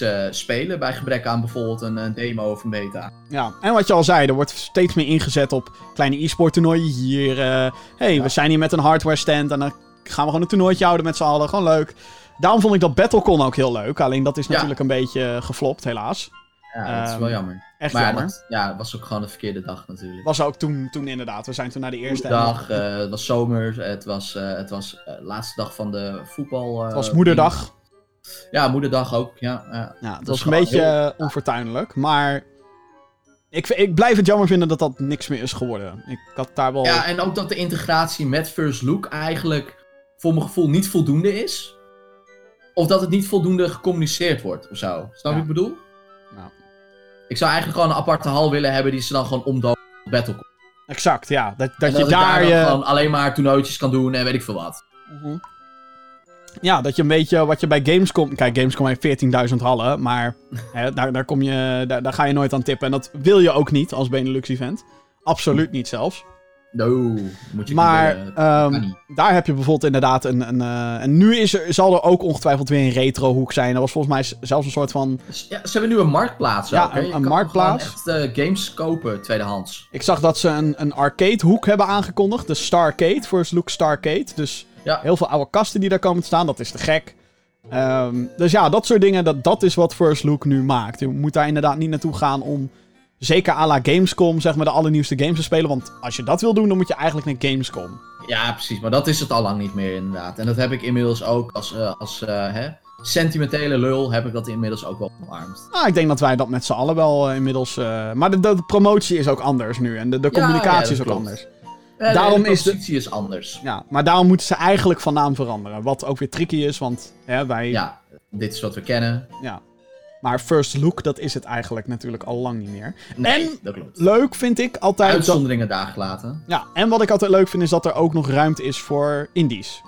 eh, spelen bij gebrek aan bijvoorbeeld een, een demo of een beta. Ja, en wat je al zei, er wordt steeds meer ingezet op kleine e-sport toernooien hier. eh hey, Ja. we zijn hier met een hardware stand en dan gaan we gewoon een toernooitje houden met z'n allen. Gewoon leuk. Daarom vond ik dat Battlecon ook heel leuk. Alleen dat is Ja. natuurlijk een beetje geflopt, helaas. Ja, dat is Ehm, wel jammer. Echt maar ja, jammer. dat ja, het was ook gewoon de verkeerde dag natuurlijk. Was ook toen, toen inderdaad. We zijn toen naar de eerste. dag, eh, het was zomer, het was, eh, het was laatste dag van de voetbal. het was moederdag. Ja, moederdag ook, ja. ja. Ja, dat was was een beetje heel- eh, onfortuinlijk. Maar ik, ik blijf het jammer vinden dat dat niks meer is geworden. Ik had daar wel... ja, en ook dat de integratie met First Look eigenlijk voor mijn gevoel niet voldoende is. Of dat het niet voldoende gecommuniceerd wordt of zo. Snap je Ja. wat ik bedoel? Nou. Ik zou eigenlijk gewoon een aparte hal willen hebben die ze dan gewoon omdopen tot Battlecon. Exact, ja. Dat, dat je daar je... gewoon alleen maar toernooitjes kan doen en weet ik veel wat. Mhm. Ja, dat je een beetje wat je bij Gamescom... Kijk, Gamescom heeft 14.000 hallen, maar hè, daar, daar, kom je, daar, daar ga je nooit aan tippen. En dat wil je ook niet als Benelux-event. Absoluut niet zelfs. No, moet je Maar ehm, eh, niet. daar heb je bijvoorbeeld inderdaad een... een eh, en nu is er, zal er ook ongetwijfeld weer een retro-hoek zijn. Er was volgens mij zelfs een soort van... Ja, ze hebben nu een marktplaats Ja, ook, een- een marktplaats. echt eh, games kopen, tweedehands. Ik zag dat ze een, een arcade-hoek hebben aangekondigd. De Starcade, First Look Starcade. Dus Ja. heel veel oude kasten die daar komen te staan. Dat is te gek. Ehm, dus ja, dat soort dingen, dat, dat is wat First Look nu maakt. Je moet daar inderdaad niet naartoe gaan om, zeker à la Gamescom, zeg maar, de allernieuwste games te spelen. Want als je dat wil doen, dan moet je eigenlijk naar Gamescom. Ja, precies. Maar dat is het al lang niet meer, inderdaad. En dat heb ik inmiddels ook als, eh, als eh, hè, sentimentele lul, heb ik dat inmiddels ook wel omarmd. Nou, ik denk dat wij dat met z'n allen wel eh, inmiddels... maar de, promotie is ook anders nu. En de, de communicatie ja, is ook klopt. anders. Eh, Daarom de is de- positie is anders. Ja, maar daarom moeten ze eigenlijk van naam veranderen. Wat ook weer tricky is, want hè, wij... Ja, dit is wat we kennen. Ja. Maar First Look, dat is het eigenlijk natuurlijk al lang niet meer. Nee, En- dat klopt. Leuk vind ik altijd. Dat, Uitzonderingen daar gelaten. ja, en wat ik altijd leuk vind is dat er ook nog ruimte is voor indies.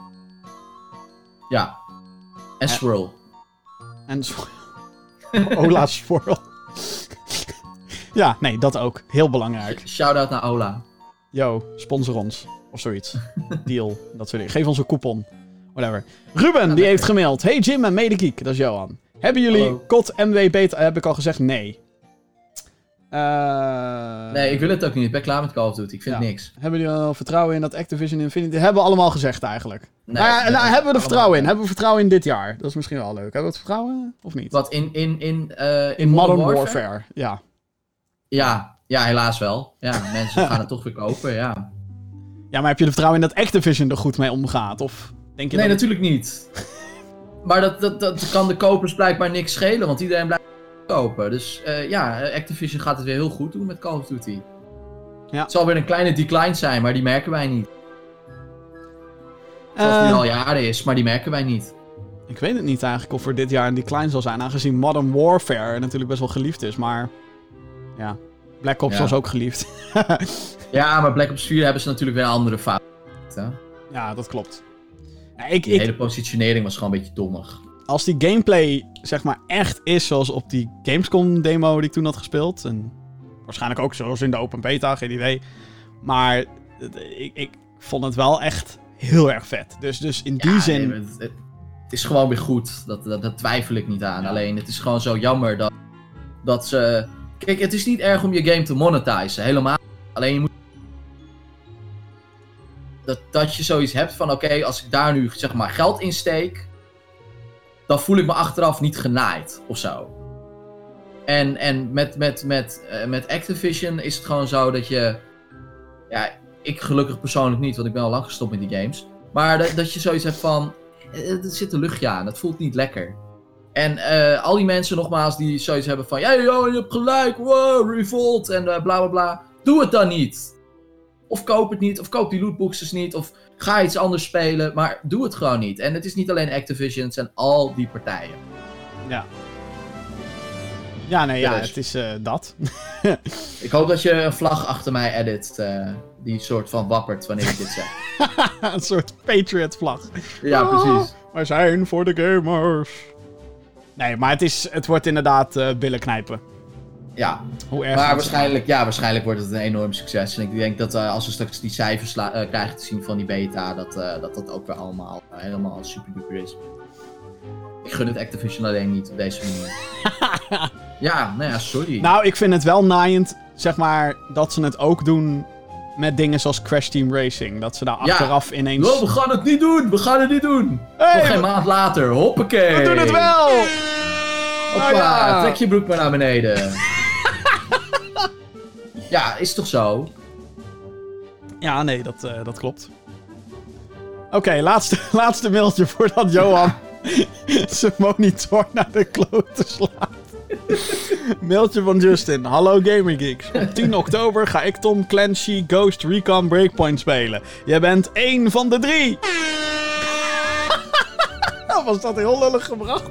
Ja. En. Swirl. En zo- Ola Swirl. ja, nee, dat ook. Heel belangrijk. Shout-out naar Ola. Yo, sponsor ons. Of zoiets. Deal. Dat soort dingen. Geef ons een coupon. Whatever. Ruben, die heeft gemaild. Hey Jim en Medegeek. Dat is Johan. Hebben jullie Hallo. COD MW beta... Heb ik al gezegd? Nee. Eh, Nee, ik wil het ook niet. Ik ben klaar met Call of Duty. Ik vind Ja. niks. Hebben jullie al vertrouwen in dat Activision Infinity... hebben we allemaal gezegd eigenlijk. Nee, nou, ja, nee, nou, hebben we er vertrouwen in? Hebben we vertrouwen in dit jaar? Dat is misschien wel leuk. Hebben we het vertrouwen of niet? Wat, in, in, in, eh, in, In Modern Warfare? Ja. Ja, ja, helaas wel. Ja, mensen gaan het toch weer kopen, ja. Ja, maar heb je er vertrouwen in dat Activision er goed mee omgaat? Of denk je Nee, dat... natuurlijk niet. Maar dat, dat, dat kan de kopers blijkbaar niks schelen, want iedereen blijft kopen. Dus eh, ja, Activision gaat het weer heel goed doen met Call of Duty. Ja. Het zal weer een kleine decline zijn, maar die merken wij niet. Zoals Eh, die al jaren is, maar die merken wij niet. Ik weet het niet eigenlijk of er dit jaar een decline zal zijn, aangezien Modern Warfare natuurlijk best wel geliefd is, maar ja, Black Ops Ja. was ook geliefd. Ja, maar Black Ops 4 hebben ze natuurlijk weer een andere fout. hè. ja, dat klopt. Ja, ik, Die ik, hele positionering was gewoon een beetje dommig. als die gameplay zeg maar echt is zoals op die Gamescom demo die ik toen had gespeeld, en waarschijnlijk ook zoals in de open beta, geen idee, maar ik, ik vond het wel echt heel erg vet. Dus, dus in die Ja, zin, nee, het, het- het is gewoon weer goed. Dat, dat, dat twijfel ik niet aan. Ja. Alleen het is gewoon zo jammer dat, dat ze. Kijk, het is niet erg om je game te monetizen. Helemaal. Alleen je moet. Dat, dat je zoiets hebt van: oké, als ik daar nu zeg maar geld in steek. dan voel ik me achteraf niet genaaid of zo. En, en met, met, met, eh, met Activision is het gewoon zo dat je. Ja, ik gelukkig persoonlijk niet, want ik ben al lang gestopt met die games. Maar dat, dat je zoiets hebt van. eh, Er zit een luchtje aan, het voelt niet lekker. En eh, al die mensen nogmaals die zoiets hebben van. Ja, joh, je hebt gelijk, wow, revolt en eh, bla bla bla. Doe het dan niet. Of koop het niet, of koop die lootboxes niet, of ga iets anders spelen. Maar doe het gewoon niet. En het is niet alleen Activision, het zijn al die partijen. ja. Ja, nee, ja, Dus. het is eh, dat. Ik hoop dat je een vlag achter mij edit, eh, die soort van wappert wanneer ik dit zeg. een soort Patriot vlag. Ja, precies. Wij zijn voor de gamers. Nee, maar het, is, het wordt inderdaad eh billen knijpen. Ja, Hoe erg maar waarschijnlijk, ja, waarschijnlijk wordt het een enorm succes. En ik denk dat eh, als we straks die cijfers eh, krijgen te zien van die beta, dat, dat dat ook weer allemaal helemaal super duper is. Ik gun het Activision alleen niet op deze manier. ja, nou ja, sorry. Nou, ik vind het wel naaiend, zeg maar, dat ze het ook doen met dingen zoals Crash Team Racing. Dat ze daar Ja. achteraf ineens... Oh, we gaan het niet doen, we gaan het niet doen. Hey, Nog geen maand later, hoppakee. we doen het wel! Hoppa, Oh ja. trek je broek maar naar beneden. ja, is toch zo? Ja, nee, dat, eh, dat klopt. Oké, laatste, laatste mailtje voordat Johan zijn monitor naar de klote slaat. mailtje van Justin. Hallo Gamergeeks. Op 10 oktober ga ik Tom Clancy Ghost Recon Breakpoint spelen. Jij bent één van de drie. Was dat heel lullig gebracht?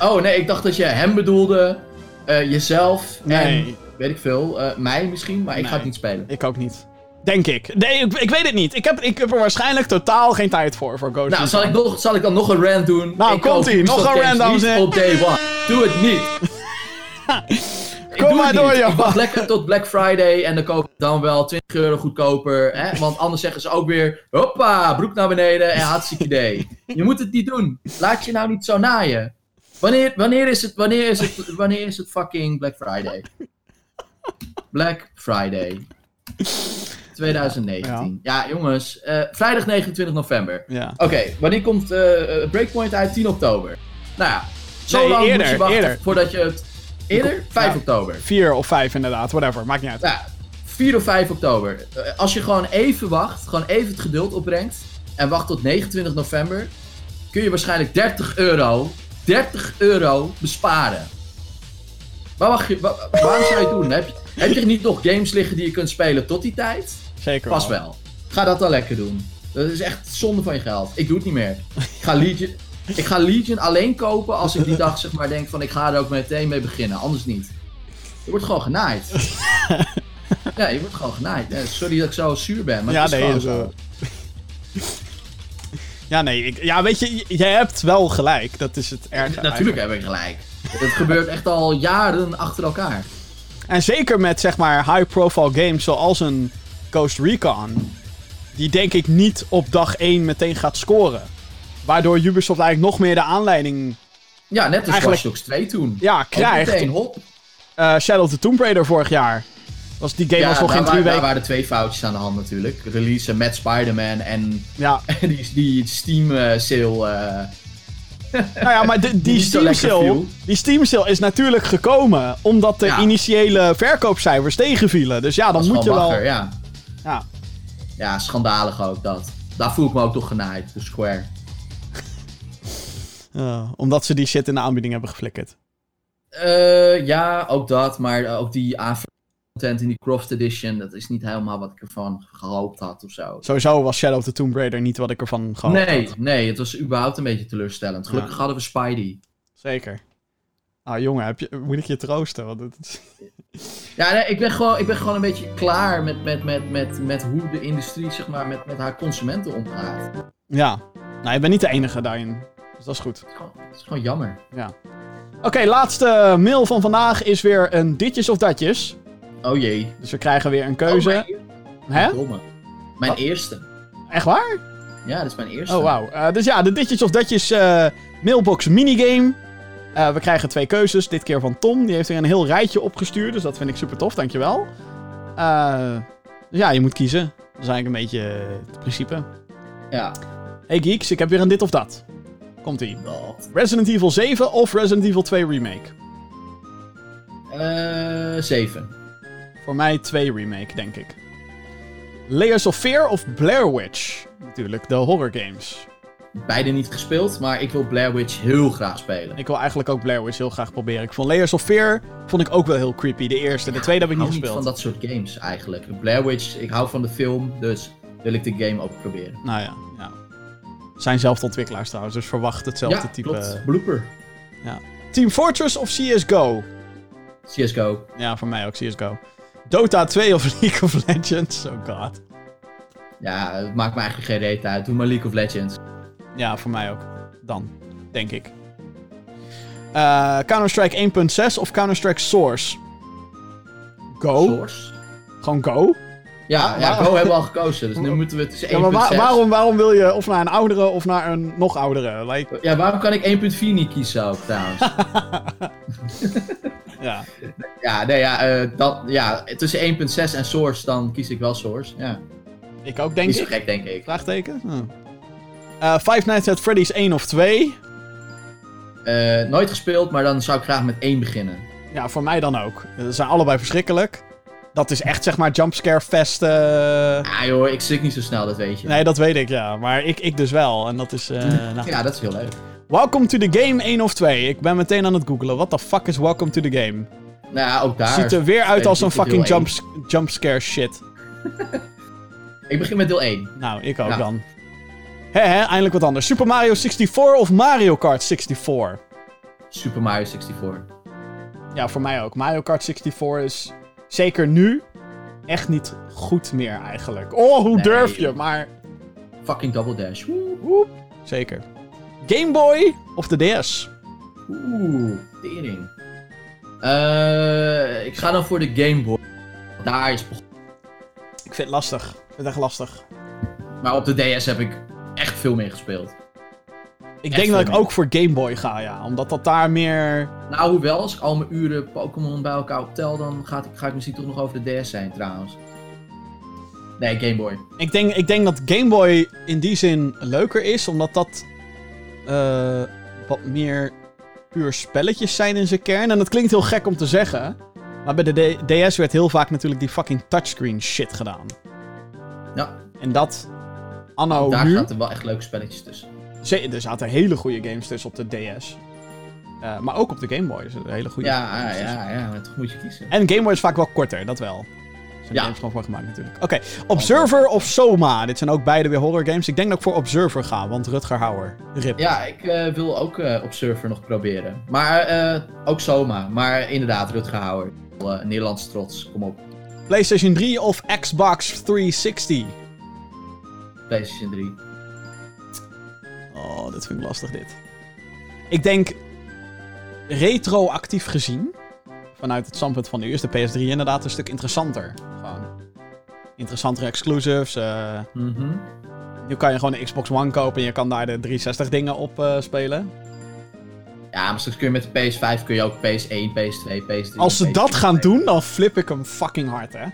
Oh nee, ik dacht dat je hem bedoelde, eh, jezelf Nee. en weet ik veel, eh, mij misschien, maar ik ga het niet spelen. Ik ook niet. Denk ik. Nee, ik, ik weet het niet. Ik heb, ik heb er waarschijnlijk totaal geen tijd voor, voor Ghost Nou, zal ik, nog, zal ik dan nog een rant doen? Nou, komt-ie. Nog een rant, dames en Op day one. Doe het niet. Kom maar door. Ik wacht lekker tot Black Friday en dan koop ik dan wel 20 euro goedkoper. Hè? Want anders zeggen ze ook weer, hoppa, broek naar beneden en hartstikke idee. Je moet het niet doen. Laat je nou niet zo naaien. Wanneer, wanneer, is het, wanneer, is het, wanneer is het fucking Black Friday? Black Friday. 2019. Ja, jongens. eh, vrijdag 29 november. Ja. Oké, wanneer komt eh, eh, Breakpoint uit? 10 oktober. Nou ja, zo Nee, lang eerder, moet je wachten eerder. voordat je het... Eerder? 5 Ja. oktober. Vier of vijf inderdaad, whatever. Maakt niet uit. Nou, 4 of 5 oktober. Als je gewoon even wacht, gewoon even het geduld opbrengt en wacht tot 29 november, kun je waarschijnlijk 30 euro, 30 euro besparen. Waar wacht je, wa- waarom zou je het doen? Heb je, heb je niet nog games liggen die je kunt spelen tot die tijd? Zeker Pas wel. Ga dat dan lekker doen. Dat is echt zonde van je geld. Ik doe het niet meer. Ik ga Legion, ik ga Legion alleen kopen als ik die dag zeg maar denk van ik ga er ook meteen mee beginnen. Anders niet. Je wordt gewoon genaaid. ja, je wordt gewoon genaaid. Sorry dat ik zo zuur ben, maar Ja, het is nee, gewoon zo. Ja, nee. Ik, ja, weet je, jij hebt wel gelijk. Dat is het erge. Natuurlijk heb ik gelijk. Het gebeurt echt al jaren achter elkaar. En zeker met, zeg maar, high-profile games zoals een Ghost Recon. Die denk ik niet op dag 1 meteen gaat scoren. Waardoor Ubisoft eigenlijk nog meer de aanleiding Ja, net als Eigenlijk- Watch Dogs 2 toen. ja, krijgt. meteen, hop. Eh, Shadow of the Tomb Raider vorig jaar. Was, die game Ja, was nog daar, geen drie daar weken. waren twee foutjes aan de hand natuurlijk. Releasen met Spider-Man en Ja, die, die Steam eh, sale... eh, nou ja, maar de- die Steam sale, die Steam sale is natuurlijk gekomen omdat de Ja. initiële verkoopcijfers tegenvielen. Dus ja, dan moet je wel. ja. Ja. Ja, schandalig ook dat. Daar voel ik me ook toch genaaid, de Square. Eh, omdat ze die shit in de aanbieding hebben geflikkerd. Eh, ja, ook dat, maar ook die aanvulling content in die Croft Edition, dat is niet helemaal wat ik ervan gehoopt had of zo. Sowieso was Shadow of the Tomb Raider niet wat ik ervan gehoopt Nee, had. nee, het was überhaupt een beetje teleurstellend. Gelukkig Ja. hadden we Spidey. Zeker. Ah, jongen, heb je, moet ik je troosten? Want het. Ja, nee, ik ben gewoon, ik ben gewoon een beetje klaar met, met, met, met, met hoe de industrie zeg maar, met, met haar consumenten omgaat. Het Ja. Nou, je bent niet de enige daarin. Dus dat is goed. is gewoon, het is gewoon jammer. Oké, laatste mail van vandaag is weer een ditjes of datjes. Oh jee. Dus we krijgen weer een keuze. Oh, mijn, Hè? Domme. Mijn Wat? eerste. Echt waar? Ja, dat is mijn eerste. Oh, wauw. Eh, dus ja, de ditjes of datjes eh, mailbox minigame. Eh, we krijgen twee keuzes. Dit keer van Tom. Die heeft weer een heel rijtje opgestuurd. Dus dat vind ik super tof. Dankjewel. Dus ja, je moet kiezen. Dat is eigenlijk een beetje het principe. Ja. Hey geeks, ik heb weer een dit of dat. Komt-ie. Resident Evil 7 of Resident Evil 2 Remake? Eh, zeven. Voor mij 2 Remake, denk ik. Layers of Fear of Blair Witch? Natuurlijk, de horror games. Beide niet gespeeld, maar ik wil Blair Witch heel graag spelen. Ik wil eigenlijk ook Blair Witch heel graag proberen. Ik vond Layers of Fear vond ik ook wel heel creepy. De eerste, de tweede heb ik Ik niet hou niet gespeeld. van dat soort games eigenlijk. Blair Witch, ik hou van de film, dus wil ik de game ook proberen. Nou ja, ja. Zijn zelf de ontwikkelaars trouwens, dus verwacht hetzelfde ja, type. klopt. Blooper. Team Fortress of CSGO? CSGO. Ja, voor mij ook CSGO. Dota 2 of League of Legends? Oh god. Ja, het maakt me eigenlijk geen reet uit. Doe maar League of Legends. Ja, voor mij ook. Dan, denk ik. Eh, Counter-Strike 1.6 of Counter-Strike Source? Go? Source. Gewoon go? Ja, Ah, ja Go hebben we al gekozen, dus nu moeten we tussen 1.6. Ja, maar wa- waarom, waarom wil je of naar een oudere of naar een nog oudere? Like, Ja, waarom kan ik 1.4 niet kiezen ook trouwens? ja. ja, nee, ja, eh, dat, ja, tussen 1.6 en Source, dan kies ik wel Source. Ja, Ik ook, denk niet zo ik. gek, denk ik. Vraagteken? Hm. Eh, Five Nights at Freddy's 1 of 2? Eh, nooit gespeeld, maar dan zou ik graag met 1 beginnen. Ja, voor mij dan ook. Ze zijn allebei verschrikkelijk. Dat is echt, zeg maar, jumpscare fest. eh, Ah joh, ik schrik niet zo snel, dat weet je. Nee, dat weet ik, ja. Maar ik, ik dus wel. En dat is... eh, nou. Ja, dat is heel leuk. Welcome to the game 1 of 2. Ik ben meteen aan het googlen. What the fuck is Welcome to the game? Nou ja, ook daar. Ziet er weer uit als een fucking één. jumps, jumpscare shit. Ik begin met deel 1. Nou, ik ook dan. Hè, eindelijk wat anders. Super Mario 64 of Mario Kart 64? Super Mario 64. Ja, voor mij ook. Mario Kart 64 is zeker nu echt niet goed meer eigenlijk. Oh, hoe Nee. durf je? Maar Fucking Double Dash. Woe. woep, zeker. Game Boy of de DS? Oeh, tering. Eh, ik ga dan voor de Game Boy. Daar is. Ik vind het lastig. Ik vind het echt lastig. Maar op de DS heb ik echt veel mee gespeeld. Ik Echt denk dat ik ook voor Game Boy ga, ja. Omdat dat daar meer... Nou, hoewel, als ik al mijn uren Pokémon bij elkaar optel, dan ga ik, ga ik misschien toch nog over de DS zijn trouwens. Nee, Game Boy. Ik denk, ik denk dat Game Boy in die zin leuker is, omdat dat eh, wat meer puur spelletjes zijn in zijn kern. En dat klinkt heel gek om te zeggen, maar bij de DS werd heel vaak natuurlijk die fucking touchscreen shit gedaan. Ja, En dat, anno daar nu, zaten wel echt leuke spelletjes tussen. er zaten hele goede games tussen op de DS. Eh, maar ook op de Game Boy. Dus een hele goede Ja, games ja, ja, maar toch moet je kiezen. En Game Boy is vaak wel korter, dat wel. Zijn Ja. games gewoon voor gemaakt natuurlijk. Oké, Observer of Soma? Dit zijn ook beide weer horror games. Ik denk dat ik voor Observer ga, want Rutger Hauer. Rip. Ja, ik eh, wil ook eh, op server nog proberen. Maar ook Soma. Maar inderdaad, Rutger Hauer. Uh, Nederlands trots, kom op. PlayStation 3 of Xbox 360? PlayStation 3. Oh, dit vind ik lastig dit. Ik denk, retroactief gezien, vanuit het standpunt van nu, is de PS3 inderdaad een stuk interessanter. Gewoon interessantere exclusives. Mhm. nu kan je gewoon een Xbox One kopen en je kan daar de 360 dingen op eh, spelen. Ja, maar straks kun je met de PS5 kun je ook PS1, PS2, PS3. Als ze PS4 dat gaan doen, dan flip ik hem fucking hard, hè.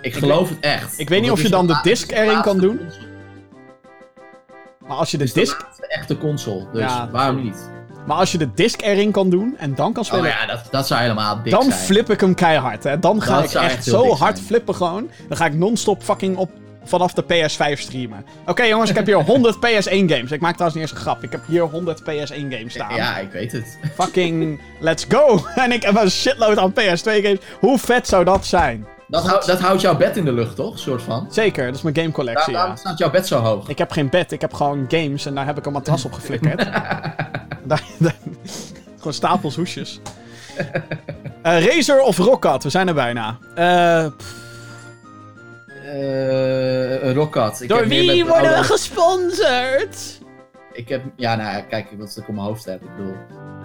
Ik geloof het echt. ik weet niet of je dan de disc erin kan doen. console. Maar als je de is disc, de laatste echte console. Dus Ja, waarom niet? maar als je de disc erin kan doen en dan kan spelen, Oh ja, dat, dat zou helemaal dik dan zijn. flip ik hem keihard, hè. Dan ga Dat ik echt zo hard zijn. flippen gewoon. Dan ga ik non-stop fucking op vanaf de PS5 streamen. Oké jongens, ik heb hier 100 PS1 games. Ik maak trouwens niet eens een grap. Ik heb hier 100 PS1 games staan. Ja, ik weet het. Fucking let's go. en ik heb een shitload aan PS2 games. Hoe vet zou dat zijn? Dat, hou- dat houdt jouw bed in de lucht, toch? Soort van. Zeker, dat is mijn game Daar, collectie. Ja. staat jouw bed zo hoog. Ik heb geen bed, ik heb gewoon games en daar heb ik een matras op geflikkerd. daar, daar- gewoon stapels hoesjes. Eh Razer of Rockat? We zijn er bijna. Eh, pff, Eh een Rockat. Ik door wie worden we oude- gesponsord? Ik heb... Ja, nou ja, kijk wat ik op mijn hoofd heb. Ik bedoel...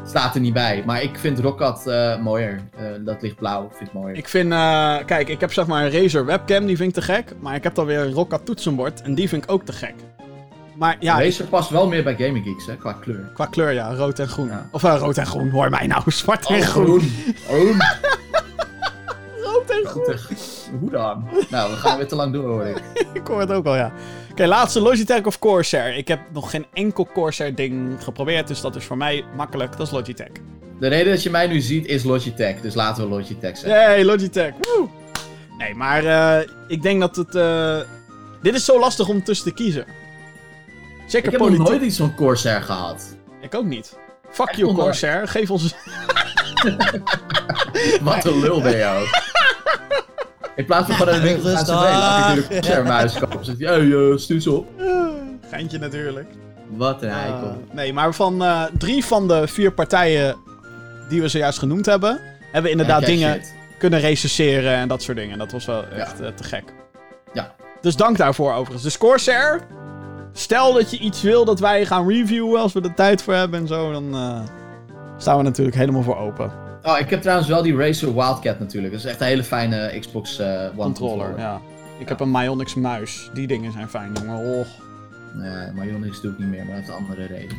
Staat er niet bij. Maar ik vind Rockat eh mooier. Eh, dat ligt blauw. Ik vind het mooier. Ik vind, eh, kijk, ik heb zeg maar een Razer webcam, die vind ik te gek. Maar ik heb dan weer een Rockat toetsenbord en die vind ik ook te gek. Maar ja, Deze past wel meer bij Gaming Geeks, hè, qua kleur. qua kleur ja, rood en groen. Ja. Of eh, rood en groen, hoor mij nou, zwart Oh, en groen. Groen. Hoe dan? Nou, we gaan weer te lang door, hoor ik. Ik hoor het ook al, ja. Oké, laatste Logitech of Corsair. Ik heb nog geen enkel Corsair ding geprobeerd, dus dat is voor mij makkelijk. Dat is Logitech. De reden dat je mij nu ziet is Logitech. Dus laten we Logitech zeggen. Yay, Logitech. Woe! Nee, maar eh, ik denk dat het... eh, Dit is zo lastig om tussen te kiezen. Zeker Ik heb nog nooit iets van Corsair gehad. Ik ook niet. Fuck Echt you. Corsair. Geef ons... Wat een lul ben je ook. In plaats van gewoon een winkel gaan spelen, had ik nu een Corsair muis kopen. Zegt hij, hey, eh, stuur ze op. Geintje natuurlijk. Wat een eikel. Uh, nee, maar van eh, drie van de vier partijen die we zojuist genoemd hebben... hebben we inderdaad dingen shit. kunnen recenseren en dat soort dingen. Dat was wel echt eh, te gek. Ja. Dus dank daarvoor overigens. Dus Corsair, stel dat je iets wil dat wij gaan reviewen als we er tijd voor hebben en zo, dan eh, staan we natuurlijk helemaal voor open. Oh, ik heb trouwens wel die Razer Wildcat natuurlijk. Dat is echt een hele fijne Xbox eh, One Controller, controller. ja. Ik heb een Myonix muis. Die dingen zijn fijn, jongen. Oh. Nee, Myonix doe ik niet meer, maar dat heeft andere reden.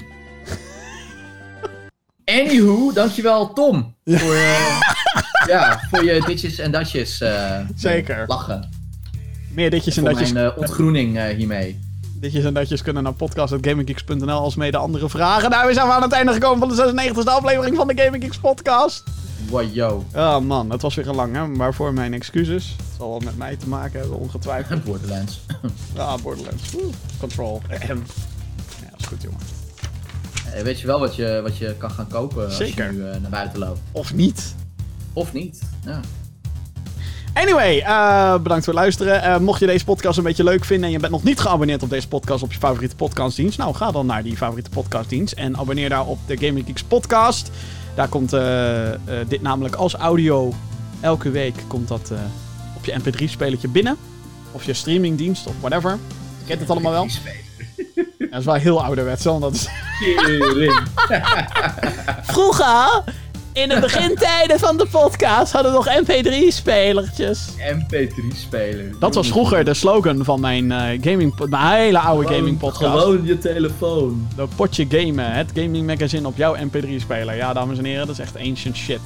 Anywho, dankjewel Tom. Voor, eh, ja, voor je ditjes en datjes. eh, Zeker. Lachen. Meer ditjes en Voor datjes. mijn ontgroening hiermee. Ditjes en datjes kunnen naar podcast.gaminggeeks.nl als mede andere vragen. Nou, we zijn aan het einde gekomen van de 96e aflevering van de Gaming Geeks podcast. Wow, yo. Oh man, het was weer een lang, hè? Waarvoor mijn excuses. Het zal wel met mij te maken hebben, ongetwijfeld. Borderlands. Ah, Borderlands. Woe. Control. Ahem. Ja, is goed, jongen. Weet je wel wat je, wat je kan gaan kopen als je nu eh, naar buiten loopt? Of niet. Of niet? Ja. Anyway, eh, bedankt voor het luisteren. Eh, mocht je deze podcast een beetje leuk vinden en je bent nog niet geabonneerd op deze podcast op je favoriete podcastdienst, nou ga dan naar die favoriete podcastdienst en abonneer daar op de Gaming Geeks podcast. Daar komt eh, eh, dit namelijk als audio elke week komt dat eh, op je mp3-spelertje binnen. Of je streamingdienst of whatever. Je kent het allemaal wel. Ja, dat is wel heel ouderwets, want dat is... Vroeger, in de begintijden van de podcast, hadden we nog mp3-spelertjes. MP3-speler. Dat was vroeger de slogan van mijn eh, gaming, mijn hele oude gaming podcast. Gewoon je telefoon. De potje gamen, het gaming magazine op jouw mp3-speler. Ja, dames en heren, dat is echt ancient shit.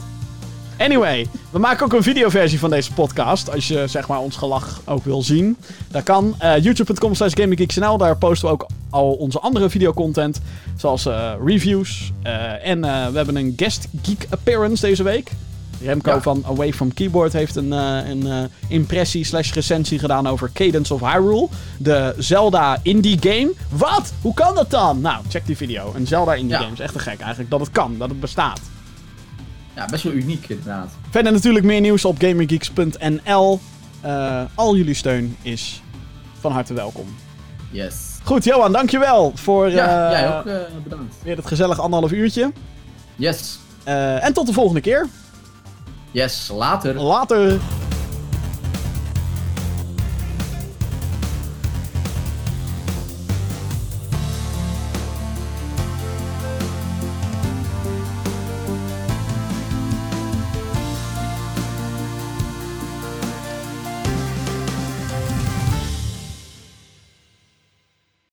Anyway, we maken ook een videoversie van deze podcast. Als je zeg maar ons gelach ook wil zien. Dat kan. Eh, YouTube.com slash GamingGeeksNL. Daar posten we ook al onze andere videocontent. Zoals eh, reviews. eh, en we hebben een guest geek appearance deze week. Remco Ja. van Away From Keyboard heeft een, een impressie slash recensie gedaan over Cadence of Hyrule. De Zelda indie game. Wat? Hoe kan dat dan? Nou, check die video. Een Zelda indie Ja. game is echt te gek eigenlijk. Dat het kan, dat het bestaat. Ja, best wel uniek inderdaad. Verder natuurlijk meer nieuws op gamergeeks.nl. Eh, al jullie steun is van harte welkom. Yes. Goed, Johan, dankjewel voor Ja, eh, jij ook eh, bedankt. weer het gezellig anderhalf uurtje. Yes. En tot de volgende keer. Yes, later. Later.